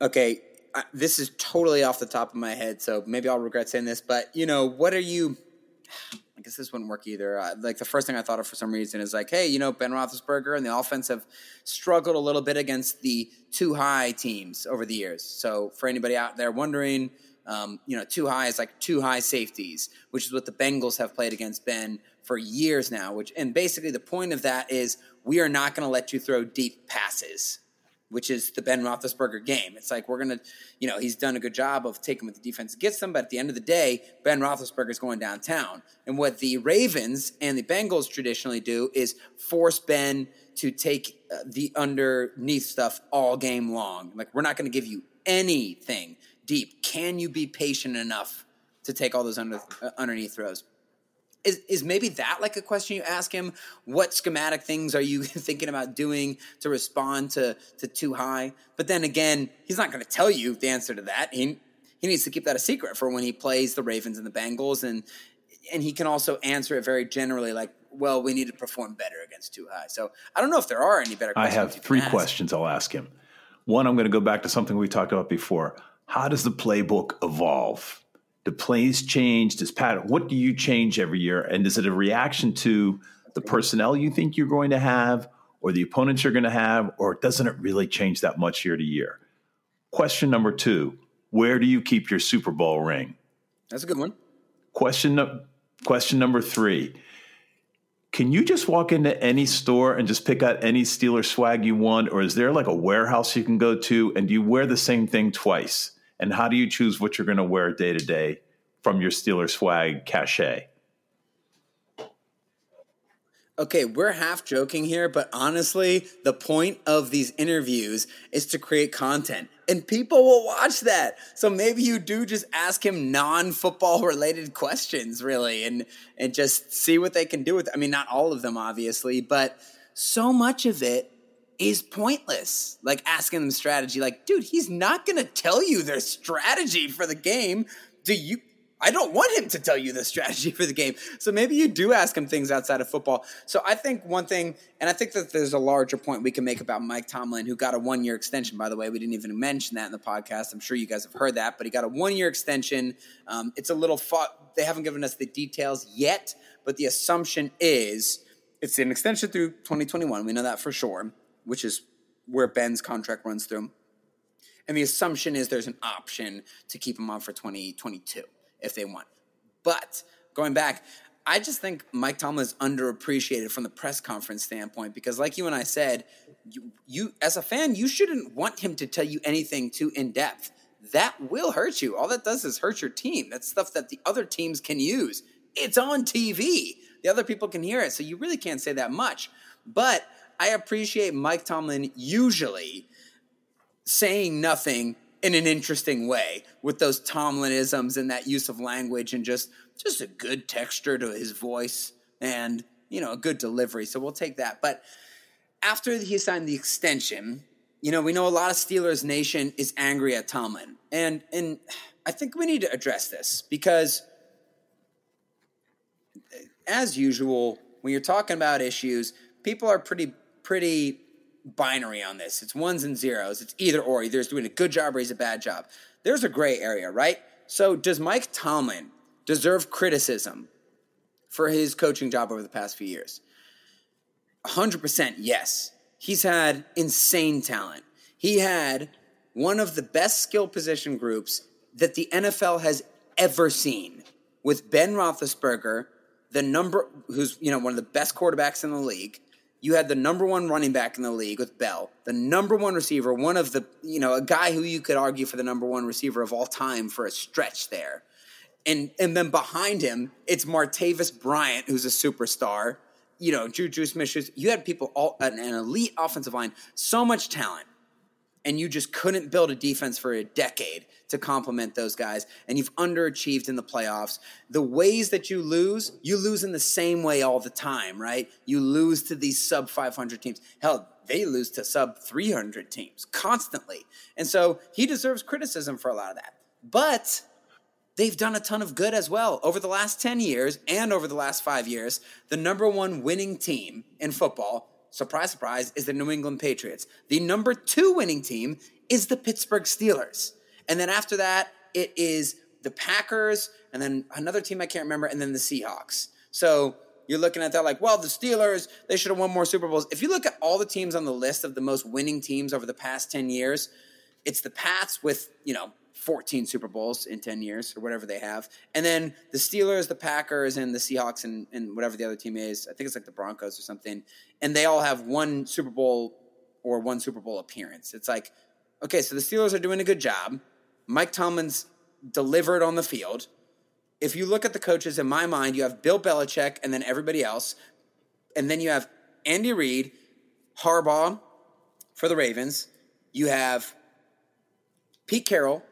okay, I, this is totally off the top of my head, so maybe I'll regret saying this, but you know, what are you I guess this wouldn't work either. Uh, like the first thing I thought of for some reason is like, hey, you know, Ben Roethlisberger and the offense have struggled a little bit against the two high teams over the years. So for anybody out there wondering, um, you know, two high is like two high safeties, which is what the Bengals have played against Ben for years now. Which and basically the point of that is we are not going to let you throw deep passes which is the Ben Roethlisberger game. It's like we're gonna, you know, he's done a good job of taking what the defense gets them, but at the end of the day, Ben Roethlisberger is going downtown. And what the Ravens and the Bengals traditionally do is force Ben to take uh, the underneath stuff all game long. Like we're not going to give you anything deep. Can you be patient enough to take all those under, uh, underneath throws? is, is maybe that like a question you ask him? What schematic things are you thinking about doing to respond to to two high? But then again, he's not going to tell you the answer to that. He he needs to keep that a secret for when he plays the Ravens and the Bengals, and and he can also answer it very generally, like, well, we need to perform better against two high. So I don't know if there are any better.
I have three questions I'll ask him. One, I'm going to go back to something we talked about before. How does the playbook evolve? Do plays change? Does pattern? What do you change every year? And is it a reaction to the personnel you think you're going to have, or the opponents you're going to have, or doesn't it really change that much year to year? Question number two: Where do you keep your Super Bowl ring?
That's a good one.
Question question number three: Can you just walk into any store and just pick out any Steeler swag you want, or is there like a warehouse you can go to, and do you wear the same thing twice? And how do you choose what you're going to wear day to day from your Steeler swag cachet?
Okay, we're half joking here, but honestly, the point of these interviews is to create content. And people will watch that. So maybe you do just ask him non-football related questions, really, and and just see what they can do with it. I mean, not all of them, obviously, but so much of it is pointless. Like asking them strategy, like, dude, he's not going to tell you their strategy for the game. Do you? I don't want him to tell you the strategy for the game. So maybe you do ask him things outside of football. So I think one thing, and I think that there's a larger point we can make about Mike Tomlin, who got a one year extension, by the way. We didn't even mention that in the podcast. I'm sure you guys have heard that, but he got a one year extension. Um, it's a little. They haven't given us the details yet, but the assumption is it's an extension through 2021. We know that for sure, which is where Ben's contract runs through. And the assumption is there's an option to keep him on for 2022 if they want. But going back, I just think Mike Tomlin is underappreciated from the press conference standpoint because, like you and I said, you, you as a fan, you shouldn't want him to tell you anything too in depth. That will hurt you. All that does is hurt your team. That's stuff that the other teams can use. It's on TV. The other people can hear it, so you really can't say that much. But I appreciate Mike Tomlin usually saying nothing in an interesting way with those Tomlinisms and that use of language and just just a good texture to his voice and you know a good delivery. So we'll take that. But after he signed the extension, you know we know a lot of Steelers Nation is angry at Tomlin, and and I think we need to address this because as usual when you're talking about issues, people are pretty pretty binary on this. It's ones and zeros. It's either or. Either he's doing a good job or he's a bad job. There's a gray area, right? So does Mike Tomlin deserve criticism for his coaching job over the past few years? 100% yes. He's had insane talent. He had one of the best skill position groups that the NFL has ever seen with Ben Roethlisberger, the number who's you know one of the best quarterbacks in the league, you had the number one running back in the league with Bell, the number one receiver, one of the, you know, a guy who you could argue for the number one receiver of all time for a stretch there. And and then behind him, it's Martavis Bryant, who's a superstar. You know, Juju Smith. You had people all an, an elite offensive line, so much talent and you just couldn't build a defense for a decade to complement those guys and you've underachieved in the playoffs. The ways that you lose you lose in the same way all the time right? You lose to these sub 500 teams. Hell they lose to sub 300 teams constantly. And so he deserves criticism for a lot of that. But they've done a ton of good as well. Over the last 10 years and over the last 5 years the number 1 winning team in football surprise, surprise, is the New England Patriots. The number two winning team is the Pittsburgh Steelers. And then after that, it is the Packers, and then another team I can't remember, and then the Seahawks. So you're looking at that like, well, the Steelers, they should have won more Super Bowls. If you look at all the teams on the list of the most winning teams over the past 10 years, it's the Pats with, you know, 14 Super Bowls in 10 years or whatever they have. And then the Steelers, the Packers, and the Seahawks, and, and whatever the other team is. I think it's like the Broncos or something. And they all have one Super Bowl or one Super Bowl appearance. It's like, okay, so the Steelers are doing a good job. Mike Tomlin's delivered on the field. If you look at the coaches, in my mind, you have Bill Belichick and then everybody else. And then you have Andy Reid, Harbaugh for the Ravens. You have Pete Carroll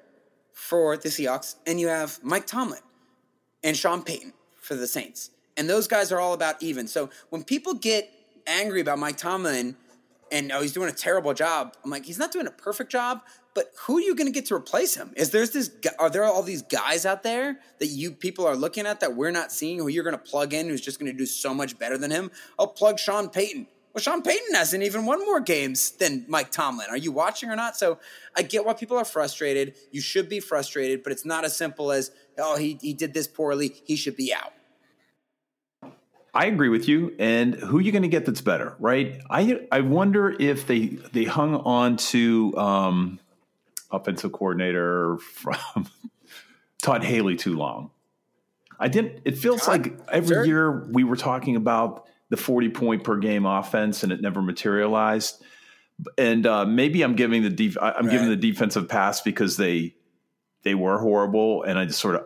for the Seahawks, and you have Mike Tomlin and Sean Payton for the Saints. And those guys are all about even. So when people get angry about Mike Tomlin and oh he's doing a terrible job, I'm like he's not doing a perfect job. But who are you going to get to replace him? Is there's this? Are there all these guys out there that you people are looking at that we're not seeing? Who you're going to plug in? Who's just going to do so much better than him? I'll plug Sean Payton. Well, Sean Payton hasn't even won more games than Mike Tomlin. Are you watching or not? So I get why people are frustrated. You should be frustrated, but it's not as simple as, oh, he, he did this poorly. He should be out.
I agree with you. And who are you going to get that's better, right? I I wonder if they they hung on to um, offensive coordinator from Todd Haley too long. I didn't. It feels Todd, like every sure. year we were talking about the 40 point per game offense and it never materialized. And uh, maybe I'm giving the def- I'm right. giving the defensive pass because they they were horrible and I just sort of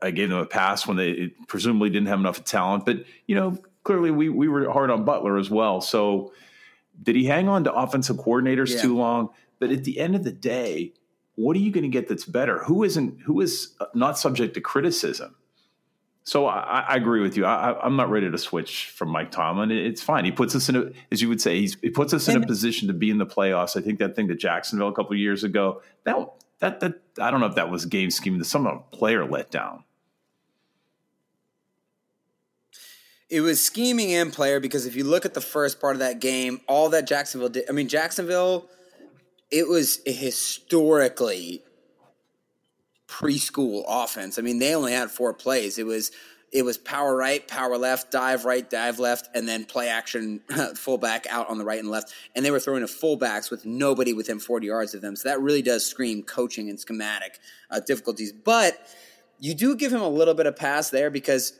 I gave them a pass when they presumably didn't have enough talent. But you know, clearly we we were hard on Butler as well. So did he hang on to offensive coordinators yeah. too long? But at the end of the day, what are you going to get that's better? Who isn't who is not subject to criticism? So I, I, agree with you. I, am not ready to switch from Mike Tomlin. It's fine. He puts us in a, as you would say, he puts us in a position to be in the playoffs. I think that thing to Jacksonville a couple years ago that that that I don't know if that was game scheme. Some of player let down.
It was scheming and player because if you look at the first part of that game, all that Jacksonville did. I mean, Jacksonville, it was historically preschool offense. I mean, they only had four plays. It was it was power right, power left, dive right, dive left, and then play action fullback out on the right and left. And they were throwing to fullbacks with nobody within 40 yards of them. So that really does scream coaching and schematic uh, difficulties. But you do give him a little bit of pass there because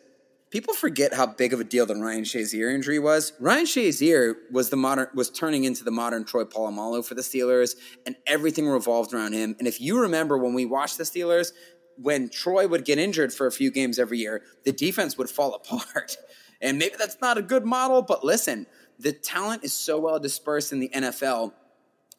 people forget how big of a deal the Ryan Shazier injury was. Ryan Shazier was the modern was turning into the modern Troy Polamalu for the Steelers, and everything revolved around him. And if you remember when we watched the Steelers, when Troy would get injured for a few games every year, the defense would fall apart. And maybe that's not a good model, but listen, the talent is so well dispersed in the NFL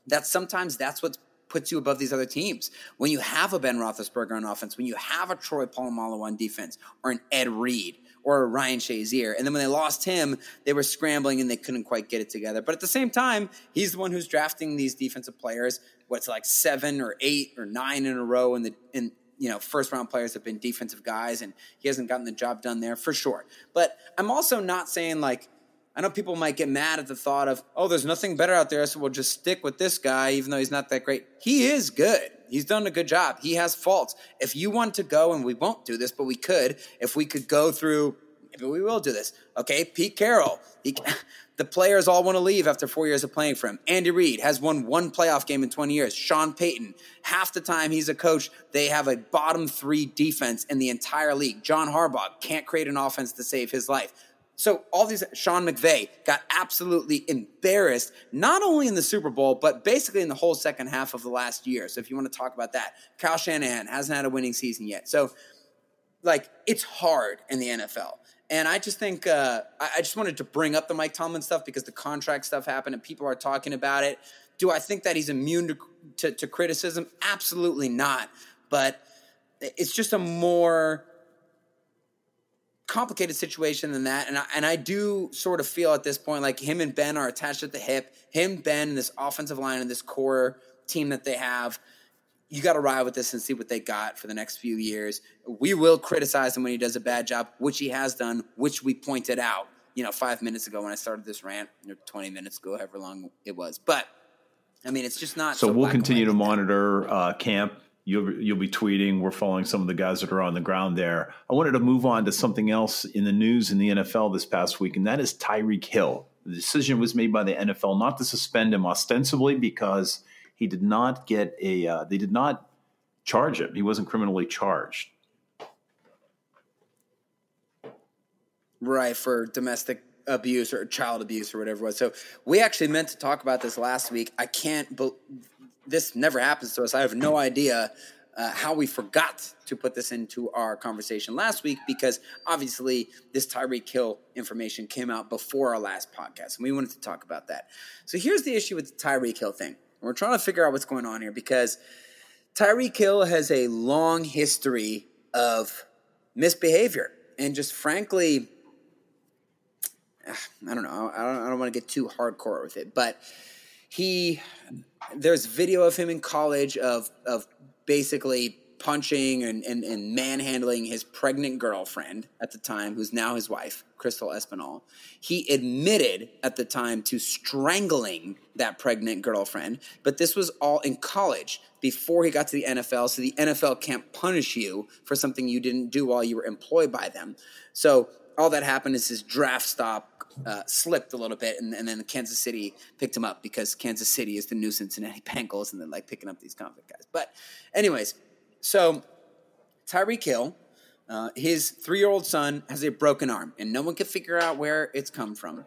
that sometimes that's what puts you above these other teams. When you have a Ben Roethlisberger on offense, when you have a Troy Polamalu on defense, or an Ed Reed, or a Ryan Shazier. And then when they lost him, they were scrambling and they couldn't quite get it together. But at the same time, he's the one who's drafting these defensive players. What's like seven or eight or nine in a row in the in you know, first round players have been defensive guys, and he hasn't gotten the job done there for sure. But I'm also not saying like, I know people might get mad at the thought of, oh, there's nothing better out there, so we'll just stick with this guy, even though he's not that great. He is good. He's done a good job. He has faults. If you want to go, and we won't do this, but we could, if we could go through, maybe we will do this. Okay, Pete Carroll. He, the players all want to leave after four years of playing for him. Andy Reid has won one playoff game in 20 years. Sean Payton, half the time he's a coach, they have a bottom three defense in the entire league. John Harbaugh can't create an offense to save his life. So all these Sean McVay got absolutely embarrassed, not only in the Super Bowl, but basically in the whole second half of the last year. So if you want to talk about that, Kyle Shanahan hasn't had a winning season yet. So like it's hard in the NFL. And I just think uh, I just wanted to bring up the Mike Tomlin stuff because the contract stuff happened and people are talking about it. Do I think that he's immune to, to, to criticism? Absolutely not. But it's just a more complicated situation than that. And I, and I do sort of feel at this point like him and Ben are attached at the hip. Him, Ben, this offensive line and this core team that they have – you got to ride with this and see what they got for the next few years. We will criticize him when he does a bad job, which he has done, which we pointed out, you know, five minutes ago when I started this rant, or 20 minutes ago, however long it was. But, I mean, it's just not.
So, so we'll continue to monitor uh, camp. You'll, you'll be tweeting. We're following some of the guys that are on the ground there. I wanted to move on to something else in the news in the NFL this past week, and that is Tyreek Hill. The decision was made by the NFL not to suspend him ostensibly because – he did not get a. Uh, they did not charge him. He wasn't criminally charged.
Right for domestic abuse or child abuse or whatever it was. So we actually meant to talk about this last week. I can't. Be- this never happens to us. I have no idea uh, how we forgot to put this into our conversation last week because obviously this Tyreek Hill information came out before our last podcast, and we wanted to talk about that. So here's the issue with the Tyreek Hill thing. We're trying to figure out what's going on here because Tyreek Hill has a long history of misbehavior and just frankly, ah, I don't know. I don't, I don't want to get too hardcore with it, but he there's video of him in college of of basically punching and, and, and manhandling his pregnant girlfriend at the time, who's now his wife, Crystal Espinal. He admitted at the time to strangling that pregnant girlfriend, but this was all in college before he got to the NFL. So the NFL can't punish you for something you didn't do while you were employed by them. So all that happened is his draft stop uh, slipped a little bit, and, and, then Kansas City picked him up because Kansas City is the new Cincinnati Bengals, and then like picking up these convict guys. But, anyways, so Tyreek Hill, uh, his three-year-old son has a broken arm, and no one can figure out where it's come from.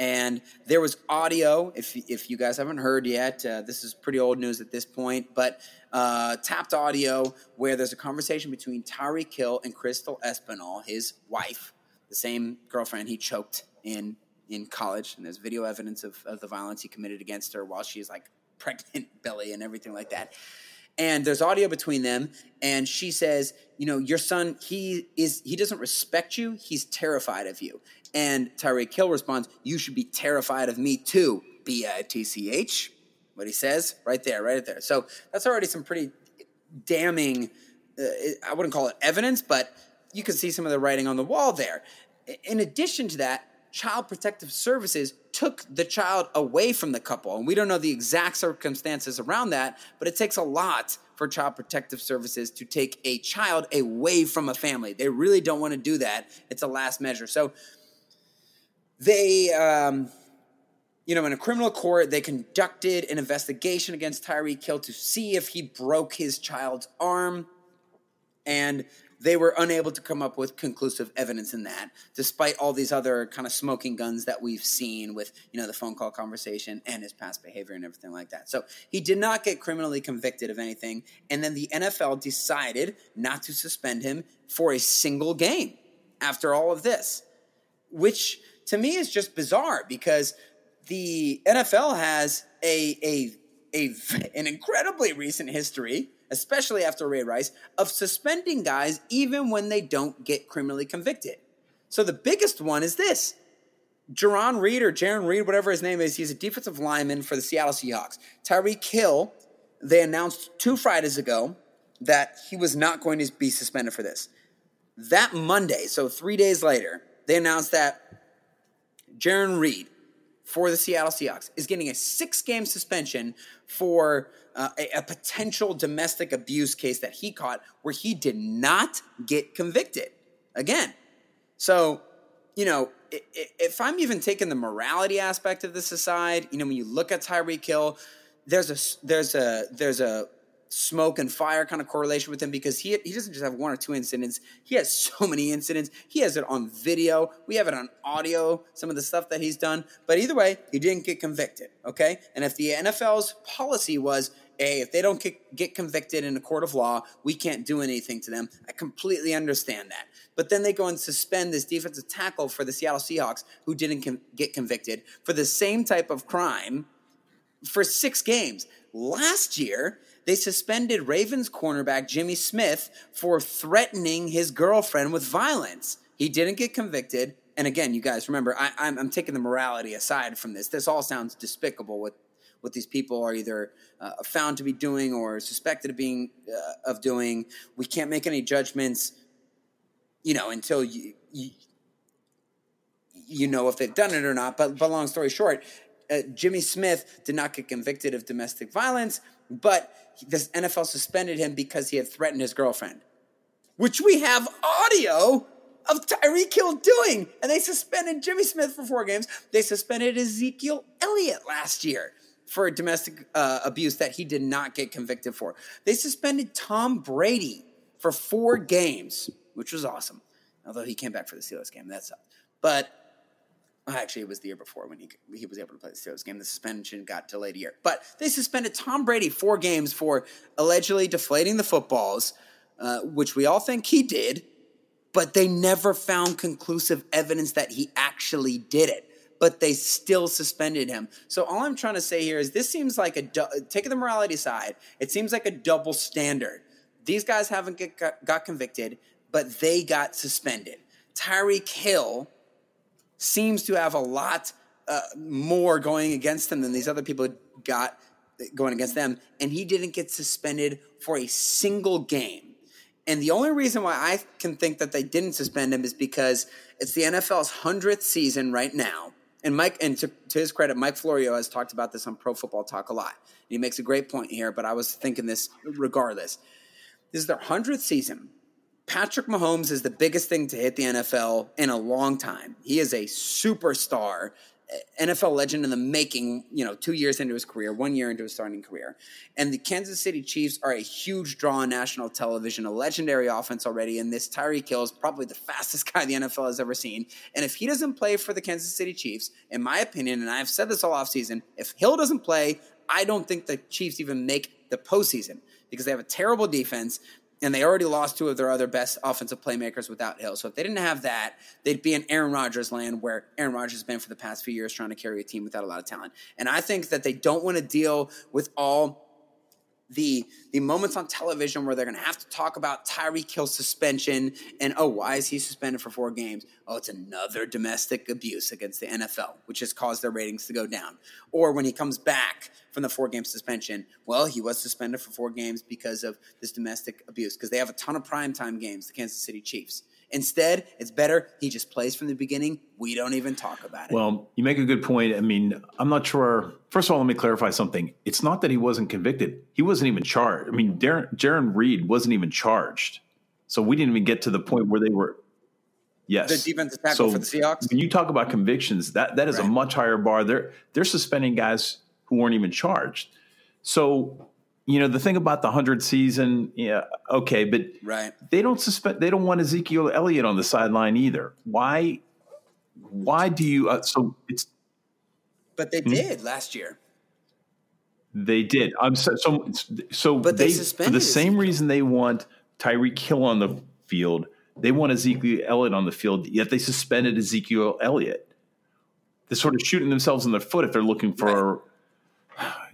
And there was audio. If if you guys haven't heard yet, uh, this is pretty old news at this point. But uh, tapped audio where there's a conversation between Tyreek Hill and Crystal Espinal, his wife, the same girlfriend he choked in in college. And there's video evidence of, of the violence he committed against her while she's like pregnant, belly, and everything like that and there's audio between them and she says you know your son he is he doesn't respect you he's terrified of you and tyreek hill responds you should be terrified of me too b-i-t-c-h what he says right there right there so that's already some pretty damning. Uh, I wouldn't call it evidence, but you can see some of the writing on the wall there. In addition to that, Child Protective Services took the child away from the couple. And we don't know the exact circumstances around that, but it takes a lot for Child Protective Services to take a child away from a family. They really don't want to do that. It's a last measure. So they, um, you know, in a criminal court, they conducted an investigation against Tyreek Hill to see if he broke his child's arm. And they were unable to come up with conclusive evidence in that, despite all these other kind of smoking guns that we've seen with, you know, the phone call conversation and his past behavior and everything like that. So he did not get criminally convicted of anything. And then the NFL decided not to suspend him for a single game after all of this, which to me is just bizarre because the NFL has a, a, a an incredibly recent history especially after Ray Rice, of suspending guys even when they don't get criminally convicted. So the biggest one is this. Jarran Reed or Jarran Reed, whatever his name is, he's a defensive lineman for the Seattle Seahawks. Tyreek Hill, they announced two Fridays ago that he was not going to be suspended for this. That Monday, so three days later, they announced that Jarran Reed for the Seattle Seahawks is getting a six game suspension for uh, a, a, potential domestic abuse case that he caught where he did not get convicted again. So, you know, if I'm even taking the morality aspect of this aside, you know, when you look at Tyreek Hill, there's a there's a there's a smoke and fire kind of correlation with him because he he doesn't just have one or two incidents. He has so many incidents. He has it on video. We have it on audio. Some of the stuff that he's done. But either way, he didn't get convicted. Okay, and if the NFL's policy was hey, if they don't get, get convicted in a court of law, we can't do anything to them. I completely understand that. But then they go and suspend this defensive tackle for the Seattle Seahawks who didn't com- get convicted for the same type of crime for six games. Last year, they suspended Ravens cornerback Jimmy Smith for threatening his girlfriend with violence. He didn't get convicted. And again, you guys remember, I, am taking the morality aside from this. This all sounds despicable. What what these people are either uh, found to be doing or suspected of being uh, of doing. We can't make any judgments, you know, until you, you you know if they've done it or not. But but long story short, uh, Jimmy Smith did not get convicted of domestic violence, but this NFL suspended him because he had threatened his girlfriend, which we have audio of Tyreek Hill doing. And they suspended Jimmy Smith for four games. They suspended Ezekiel Elliott last year for a domestic uh, abuse that he did not get convicted for. They suspended Tom Brady for four games, which was awesome. Although he came back for the Steelers game, that sucked. But Actually, it was the year before when he he was able to play the Steelers game. The suspension got delayed a year, but they suspended Tom Brady four games for allegedly deflating the footballs, uh, which we all think he did, but they never found conclusive evidence that he actually did it. But they still suspended him. So all I'm trying to say here is this seems like a taking the morality side. It seems like a double standard. These guys haven't get, got, got convicted, but they got suspended. Tyreek Hill seems to have a lot uh, more going against him than these other people got going against them, and he didn't get suspended for a single game. And the only reason why I can think that they didn't suspend him is because it's the NFL's hundredth season right now. And Mike, and to, to, his credit, Mike Florio has talked about this on Pro Football Talk a lot. He makes a great point here, but I was thinking this regardless. This is their hundredth season. Patrick Mahomes is the biggest thing to hit the NFL in a long time. He is a superstar, eh, NFL legend in the making, you know, two years into his career, one year into his starting career. And the Kansas City Chiefs are a huge draw on national television, a legendary offense already. And this Tyreek Hill is probably the fastest guy the NFL has ever seen. And if he doesn't play for the Kansas City Chiefs, in my opinion, and I've said this all offseason, if Hill doesn't play, I don't think the Chiefs even make the postseason because they have a terrible defense and they already lost two of their other best offensive playmakers without Hill. So if they didn't have that, they'd be in Aaron Rodgers land where Aaron Rodgers has been for the past few years trying to carry a team without a lot of talent. And I think that they don't want to deal with all the the moments on television where they're going to have to talk about Tyreek Hill suspension and oh why is he suspended for four games? Oh, it's another domestic abuse against the NFL, which has caused their ratings to go down. Or when he comes back from the four game suspension. Well, he was suspended for four games because of this domestic abuse because they have a ton of primetime games, the Kansas City Chiefs. Instead, it's better he just plays from the beginning. We don't even talk about it.
Well, you make a good point. I mean, I'm not sure. First of all, let me clarify something. It's not that he wasn't convicted; he wasn't even charged. I mean, Darren, Jarran Reed wasn't even charged, so we didn't even get to the point where they were. Yes,
the defensive tackle
So
for the Seahawks.
When you talk about convictions, that that is a much higher bar. They're they're suspending guys who weren't even charged. So, you know, the thing about the hundred season, yeah, okay, but
Right.
they don't suspend. They don't want Ezekiel Elliott on the sideline either. Why? Why do you? Uh, so it's
But they
Hmm?
did last year.
they did. I'm so so, so
But they
they, for the same
Ezekiel.
reason they want Tyreek Hill on the field. They want Ezekiel Elliott on the field. Yet they suspended Ezekiel Elliott. They're sort of shooting themselves in the foot if they're looking for.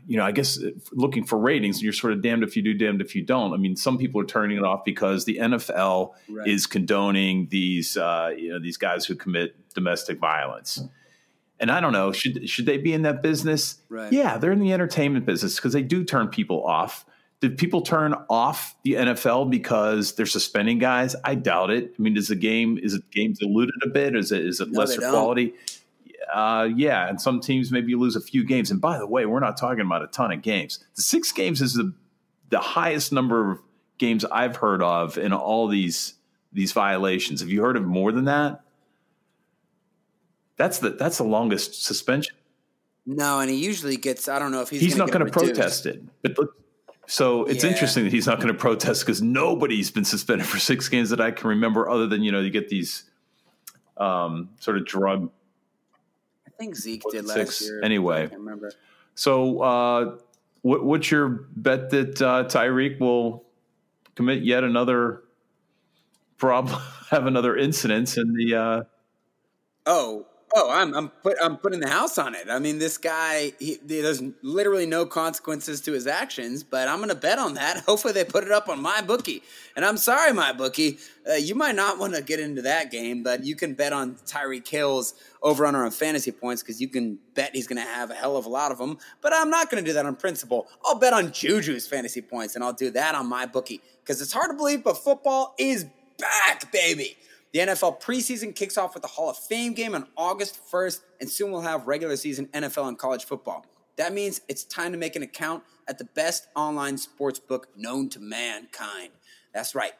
You know, I guess uh, looking for ratings, and you're sort of damned if you do, damned if you don't. I mean, some people are turning it off because the NFL
Right.
is condoning these, uh, you know, these guys who commit domestic violence. And I don't know, should should they be in that business?
Right.
Yeah, they're in the entertainment business because they do turn people off. Did people turn off the NFL because they're suspending guys? I doubt it. I mean, is the game is it games diluted a bit? Is it is it
No,
lesser quality? Uh, yeah, and some teams maybe lose a few games. And by the way, we're not talking about a ton of games. The six games is the the highest number of games I've heard of in all these these violations. Have you heard of more than that? That's the that's the longest suspension.
No, and he usually gets. I don't know if he's.
He's, not going to protest it. But look, so it's
Yeah.
interesting that he's not going to protest because nobody's been suspended for six games that I can remember, other than you know you get these um, sort of drug.
I think Zeke did last
six?
year.
Anyway.
Remember.
So, uh, what, what's your bet that uh, Tyreek will commit yet another problem, have another incident in the? Uh,
Oh, oh, I'm I'm put I'm putting the house on it. I mean, this guy, he, there's literally no consequences to his actions, but I'm going to bet on that. Hopefully, they put it up on my bookie. And I'm sorry, my bookie, uh, you might not want to get into that game, but you can bet on Tyreek Hill's over under on fantasy points because you can bet he's going to have a hell of a lot of them. But I'm not going to do that on principle. I'll bet on Juju's fantasy points, and I'll do that on my bookie because it's hard to believe, but football is back, baby. The NFL preseason kicks off with the Hall of Fame game on August 1st, and soon we'll have regular season NFL and college football. That means it's time to make an account at the best online sports book known to mankind. That's right,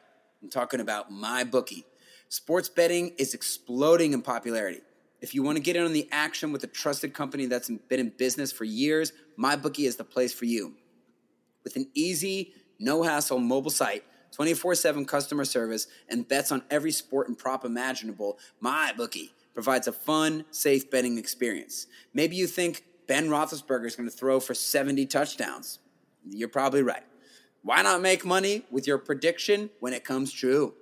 I'm talking about MyBookie. Sports betting is exploding in popularity. If you want to get in on the action with a trusted company that's been in business for years, MyBookie is the place for you. With an easy, no hassle mobile site, 24 7 customer service, and bets on every sport and prop imaginable, MyBookie provides a fun, safe betting experience. Maybe you think Ben Roethlisberger is going to throw for 70 touchdowns. You're probably right. Why not make money with your prediction when it comes true?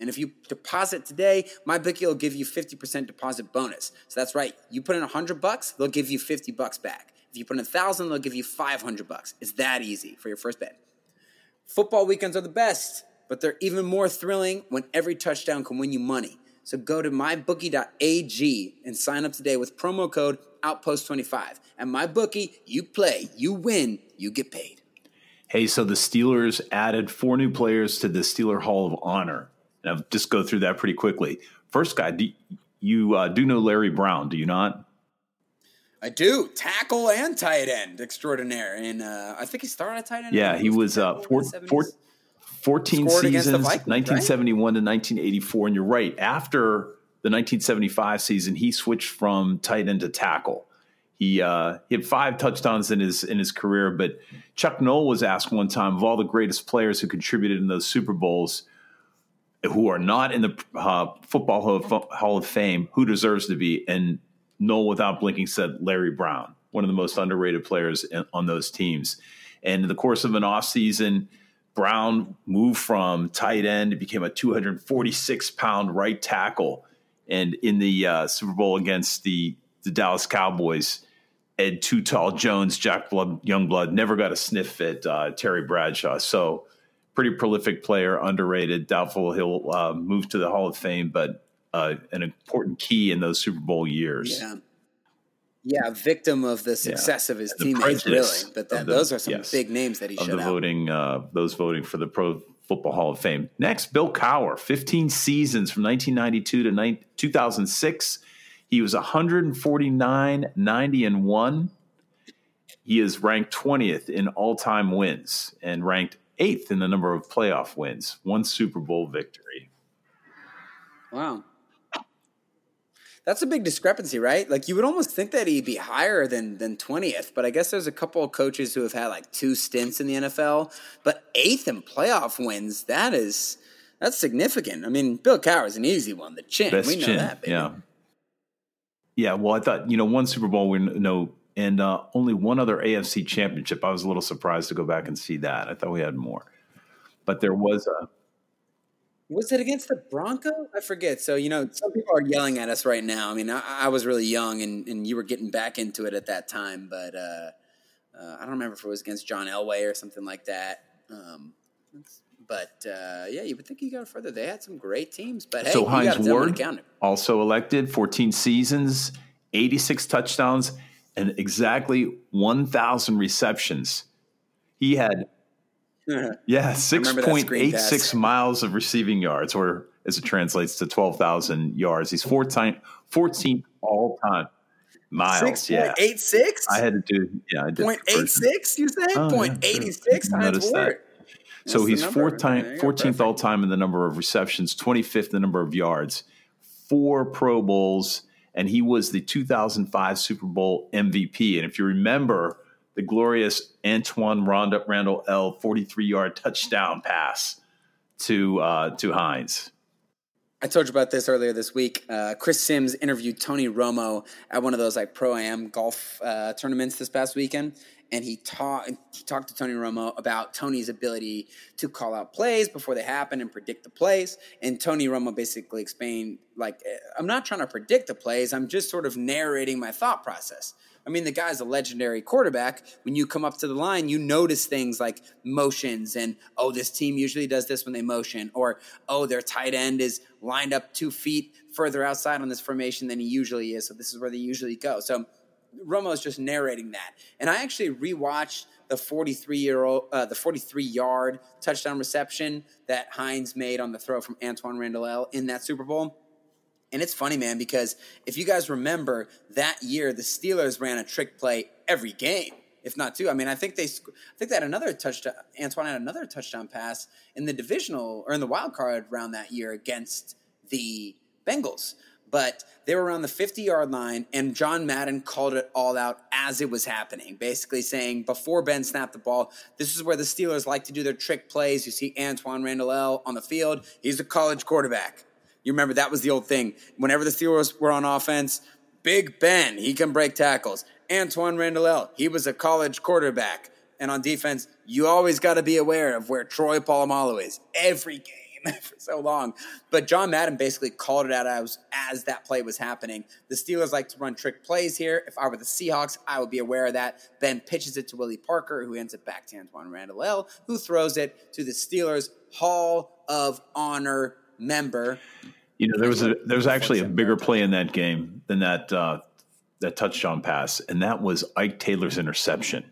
And if you deposit today, MyBookie will give you 50% deposit bonus. So that's right. You put in 100 bucks, they'll give you 50 bucks back. If you put in 1000, they'll give you 500 bucks. It's that easy for your first bet. Football weekends are the best, but they're even more thrilling when every touchdown can win you money. So go to mybookie.ag and sign up today with promo code Outpost25. And MyBookie, you play, you win, you get paid.
hey, so the Steelers added four new players to the Steeler Hall of Honor. And I'll just go through that pretty quickly. First guy, do you uh, do know Larry Brown? Do you not?
I do. Tackle and tight end extraordinaire. And uh, I think he started at tight end.
Yeah, he was uh, four, four, 14
Scored
seasons,
Vikings, right?
1971 to 1984. And you're right. After the 1975 season, he switched from tight end to tackle. He uh, he had five touchdowns in his in his career. But Chuck Noll was asked one time of all the greatest players who contributed in those Super Bowls, who are not in the uh, Football Hall of, Hall of Fame, who deserves to be? And Noll, without blinking, said Larry Brown, one of the most underrated players in, on those teams. And in the course of an offseason, Brown moved from tight end, became a 246 pound right tackle. And in the uh, Super Bowl against the, the Dallas Cowboys, Ed Too Tall Jones, Jack Blood, Youngblood never got a sniff at uh, Terry Bradshaw. So, pretty prolific player, underrated. Doubtful he'll uh, move to the Hall of Fame, but uh, an important key in those Super Bowl years.
Yeah. Yeah, victim of the success of his teammates, really. But that,
the-
those are some
yes,
big names that he
of
shut
the
out.
voting, uh, those voting for the Pro Football Hall of Fame. Next, Bill Cowher, 15 seasons from 1992 to nine 2006. He was 149, 90, and 1. He is ranked 20th in all time wins and ranked eighth in the number of playoff wins, one Super Bowl victory.
Wow. That's a big discrepancy, right? Like you would almost think that he'd be higher than than twentieth, but I guess there's a couple of coaches who have had like two stints in the NFL, but eighth in playoff wins. That is that's significant. I mean, Bill Cowher's an easy one. The chin,
Best
we know
chin.
that. Baby.
Yeah. Yeah. Well, I thought, you know, one Super Bowl win, no, and uh, only one other AFC championship. I was a little surprised to go back and see that. I thought we had more. But there was a.
Was it against the Broncos? I forget. So you know, some people are yelling at us right now. I mean, I, I was really young, and, and you were getting back into it at that time, but uh, uh, I don't remember if it was against John Elway or something like that. Um, but uh, yeah, you would think you go further. They had some great teams, but hey,
so Hines
gotta tell them when
Ward
to count it.
also elected 14 seasons, 86 touchdowns, and exactly 1,000 receptions. He had, yeah,
remember that screen pass.
6.86 miles of receiving yards, or as it translates to 12,000 yards. He's 14, 14th all time miles.
Six
yeah.
six.
I had to do, yeah, I did.
Point eight six. You said
Oh, yeah,
point
sure.
eighty six.
I
Heinz
noticed that. So
That's
he's fourth time, 14th all time in the number of receptions, 25th in the number of yards, four Pro Bowls, and he was the 2005 Super Bowl MVP. And if you remember the glorious Antwaan Randle, Randle El 43 yard touchdown pass to uh, to Hines.
I told you about this earlier this week. Uh, Chris Sims interviewed Tony Romo at one of those like pro am golf uh, tournaments this past weekend, and he talked he talked to Tony Romo about Tony's ability to call out plays before they happen and predict the plays. And Tony Romo basically explained like I'm not trying to predict the plays. I'm just sort of narrating my thought process. I mean, the guy's a legendary quarterback. When you come up to the line, you notice things like motions and, oh, this team usually does this when they motion, or, oh, their tight end is lined up two feet further outside on this formation than he usually is. So this is where they usually go. So Romo's just narrating that. And I actually rewatched the 43 year old, uh, the 43 yard touchdown reception that Hines made on the throw from Antwaan Randle El in that Super Bowl. And it's funny, man, because if you guys remember that year, the Steelers ran a trick play every game, if not two. I mean, I think they, I think they had another touchdown. Antwaan had another touchdown pass in the divisional or in the wild card round that year against the Bengals. But they were around the 50 yard line, and John Madden called it all out as it was happening, basically saying before Ben snapped the ball, this is where the Steelers like to do their trick plays. You see Antwaan Randle El on the field, he's a college quarterback. You remember that was the old thing. Whenever the Steelers were on offense, Big Ben, he can break tackles. Antwaan Randle he was a college quarterback. And on defense, you always got to be aware of where Troy Polamalu is every game for so long. But John Madden basically called it out as, as that play was happening. The Steelers like to run trick plays here. If I were the Seahawks, I would be aware of that. Ben pitches it to Willie Parker, who ends it back to Antwaan Randle who throws it to the Steelers Hall of Honor member.
You know, there was a there was actually a bigger play in that game than that uh, that touchdown pass, and that was Ike Taylor's interception.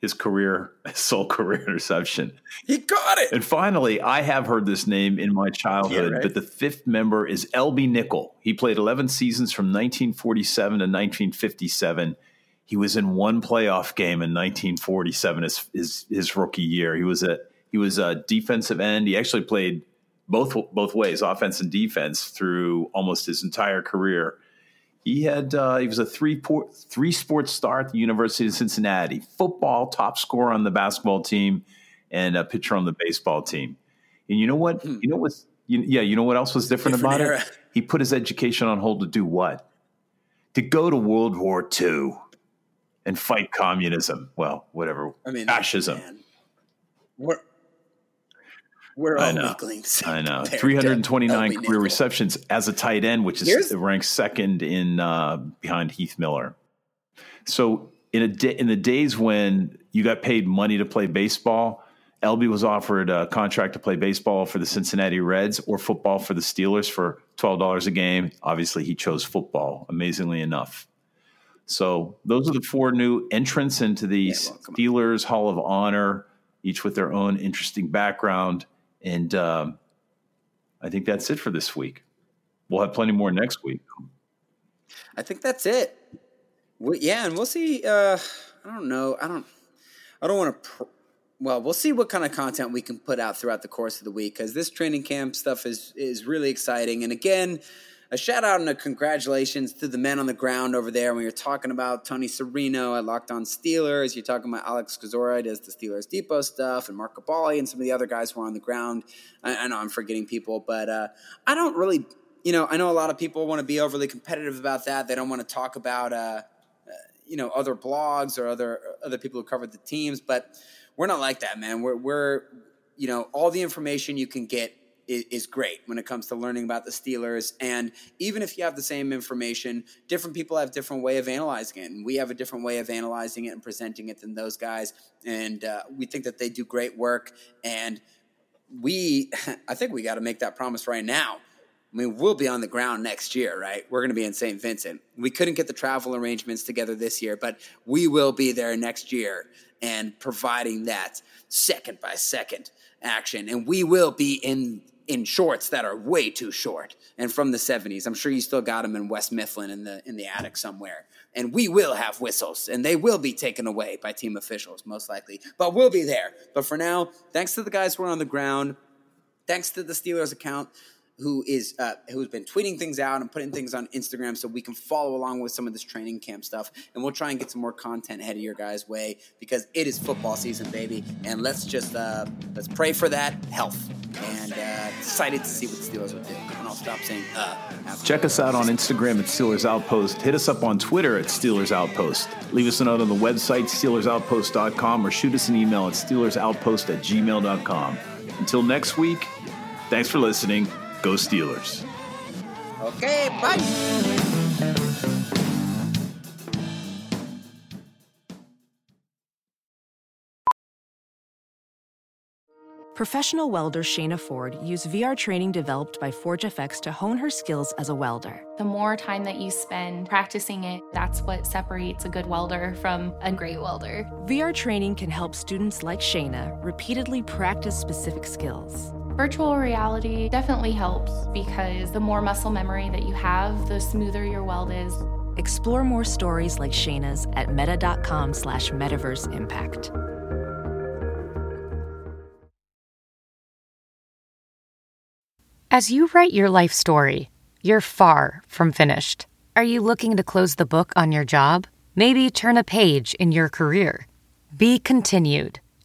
His career, his sole career interception.
He caught it.
And finally, I have heard this name in my childhood,
Yeah, right.
but the fifth member is Elbie Nickel. He played 11 seasons from 1947 to 1957. He was in one playoff game in 1947, his, his, his rookie year. He was a he was a defensive end. He actually played both both ways, offense and defense, through almost his entire career. He had uh, he was a three three sports star at the University of Cincinnati, football top scorer on the basketball team, and a pitcher on the baseball team. And you know what? You know what's you, yeah. You know what else was different,
Hmm. Different
about
era.
it? He put his education on hold to do what? To go to World War II and fight communism. Well, whatever.
I mean,
fascism.
man. We're we're
I
all
know.
weaklings.
I know. 329 career
Nickel.
receptions as a tight end, which is
Here's-
ranked second in uh, behind Heath Miller. So in a in the days when you got paid money to play baseball, Elbie was offered a contract to play baseball for the Cincinnati Reds or football for the Steelers for $12 a game. Obviously, he chose football, amazingly enough. So, those are the four new entrants into the
Yeah, well, come on.
Steelers Hall of Honor, each with their own interesting background. And um, I think that's it for this week. We'll have plenty more next week.
I think that's it. We, yeah, and we'll see. Uh, I don't know. I don't. I don't want to. Pr- well, we'll see what kind of content we can put out throughout the course of the week because this training camp stuff is is really exciting. And again, a shout out and a congratulations to the men on the ground over there. When you're talking about Tony Serino at Locked On Steelers, you're talking about Alex Kozora does the Steelers Depot stuff, and Mark Kaboly and some of the other guys who are on the ground. I, I know I'm forgetting people, but uh, I don't really. You know, I know a lot of people want to be overly competitive about that. They don't want to talk about. Uh, you know other blogs or other other people who covered the teams, but we're not like that, man. We're we're you know all the information you can get is, great when it comes to learning about the Steelers. And even if you have the same information, different people have different way of analyzing it, and we have a different way of analyzing it and presenting it than those guys. And uh, we think that they do great work. And we, I think we got to make that promise right now. I mean, we'll be on the ground next year, right? We're going to be in St. Vincent. We couldn't get the travel arrangements together this year, but we will be there next year and providing that second by second action. And we will be in in shorts that are way too short and from the 70s. I'm sure you still got them in West Mifflin in the in the attic somewhere. And we will have whistles and they will be taken away by team officials most likely. But we'll be there. But for now, thanks to the guys who are on the ground, thanks to the Steelers account who is uh, who's been tweeting things out and putting things on Instagram so we can follow along with some of this training camp stuff and we'll try and get some more content ahead of your guys way because it is football season baby and let's just uh, let's pray for that health and uh, excited to see what the Steelers will do and I'll stop saying uh.
Check us out on Instagram at Steelers Outpost. Hit us up on Twitter at Steelers Outpost. Leave us a note on the website, SteelersOutpost.com, or shoot us an email at SteelersOutpost at gmail.com. Until next week, thanks for listening. Go Steelers.
okay bye
Professional welder Shayna Ford used VR training developed by ForgeFX to hone her skills as a welder.
The more time that you spend practicing it, that's what separates a good welder from a great welder.
VR training can help students like Shayna repeatedly practice specific skills.
Virtual reality definitely helps because the more muscle memory that you have, the smoother your weld is.
Explore more stories like Shayna's at meta.com slash metaverse impact.
As you write your life story, you're far from finished. Are you looking to close the book on your job? Maybe turn a page in your career? Be continued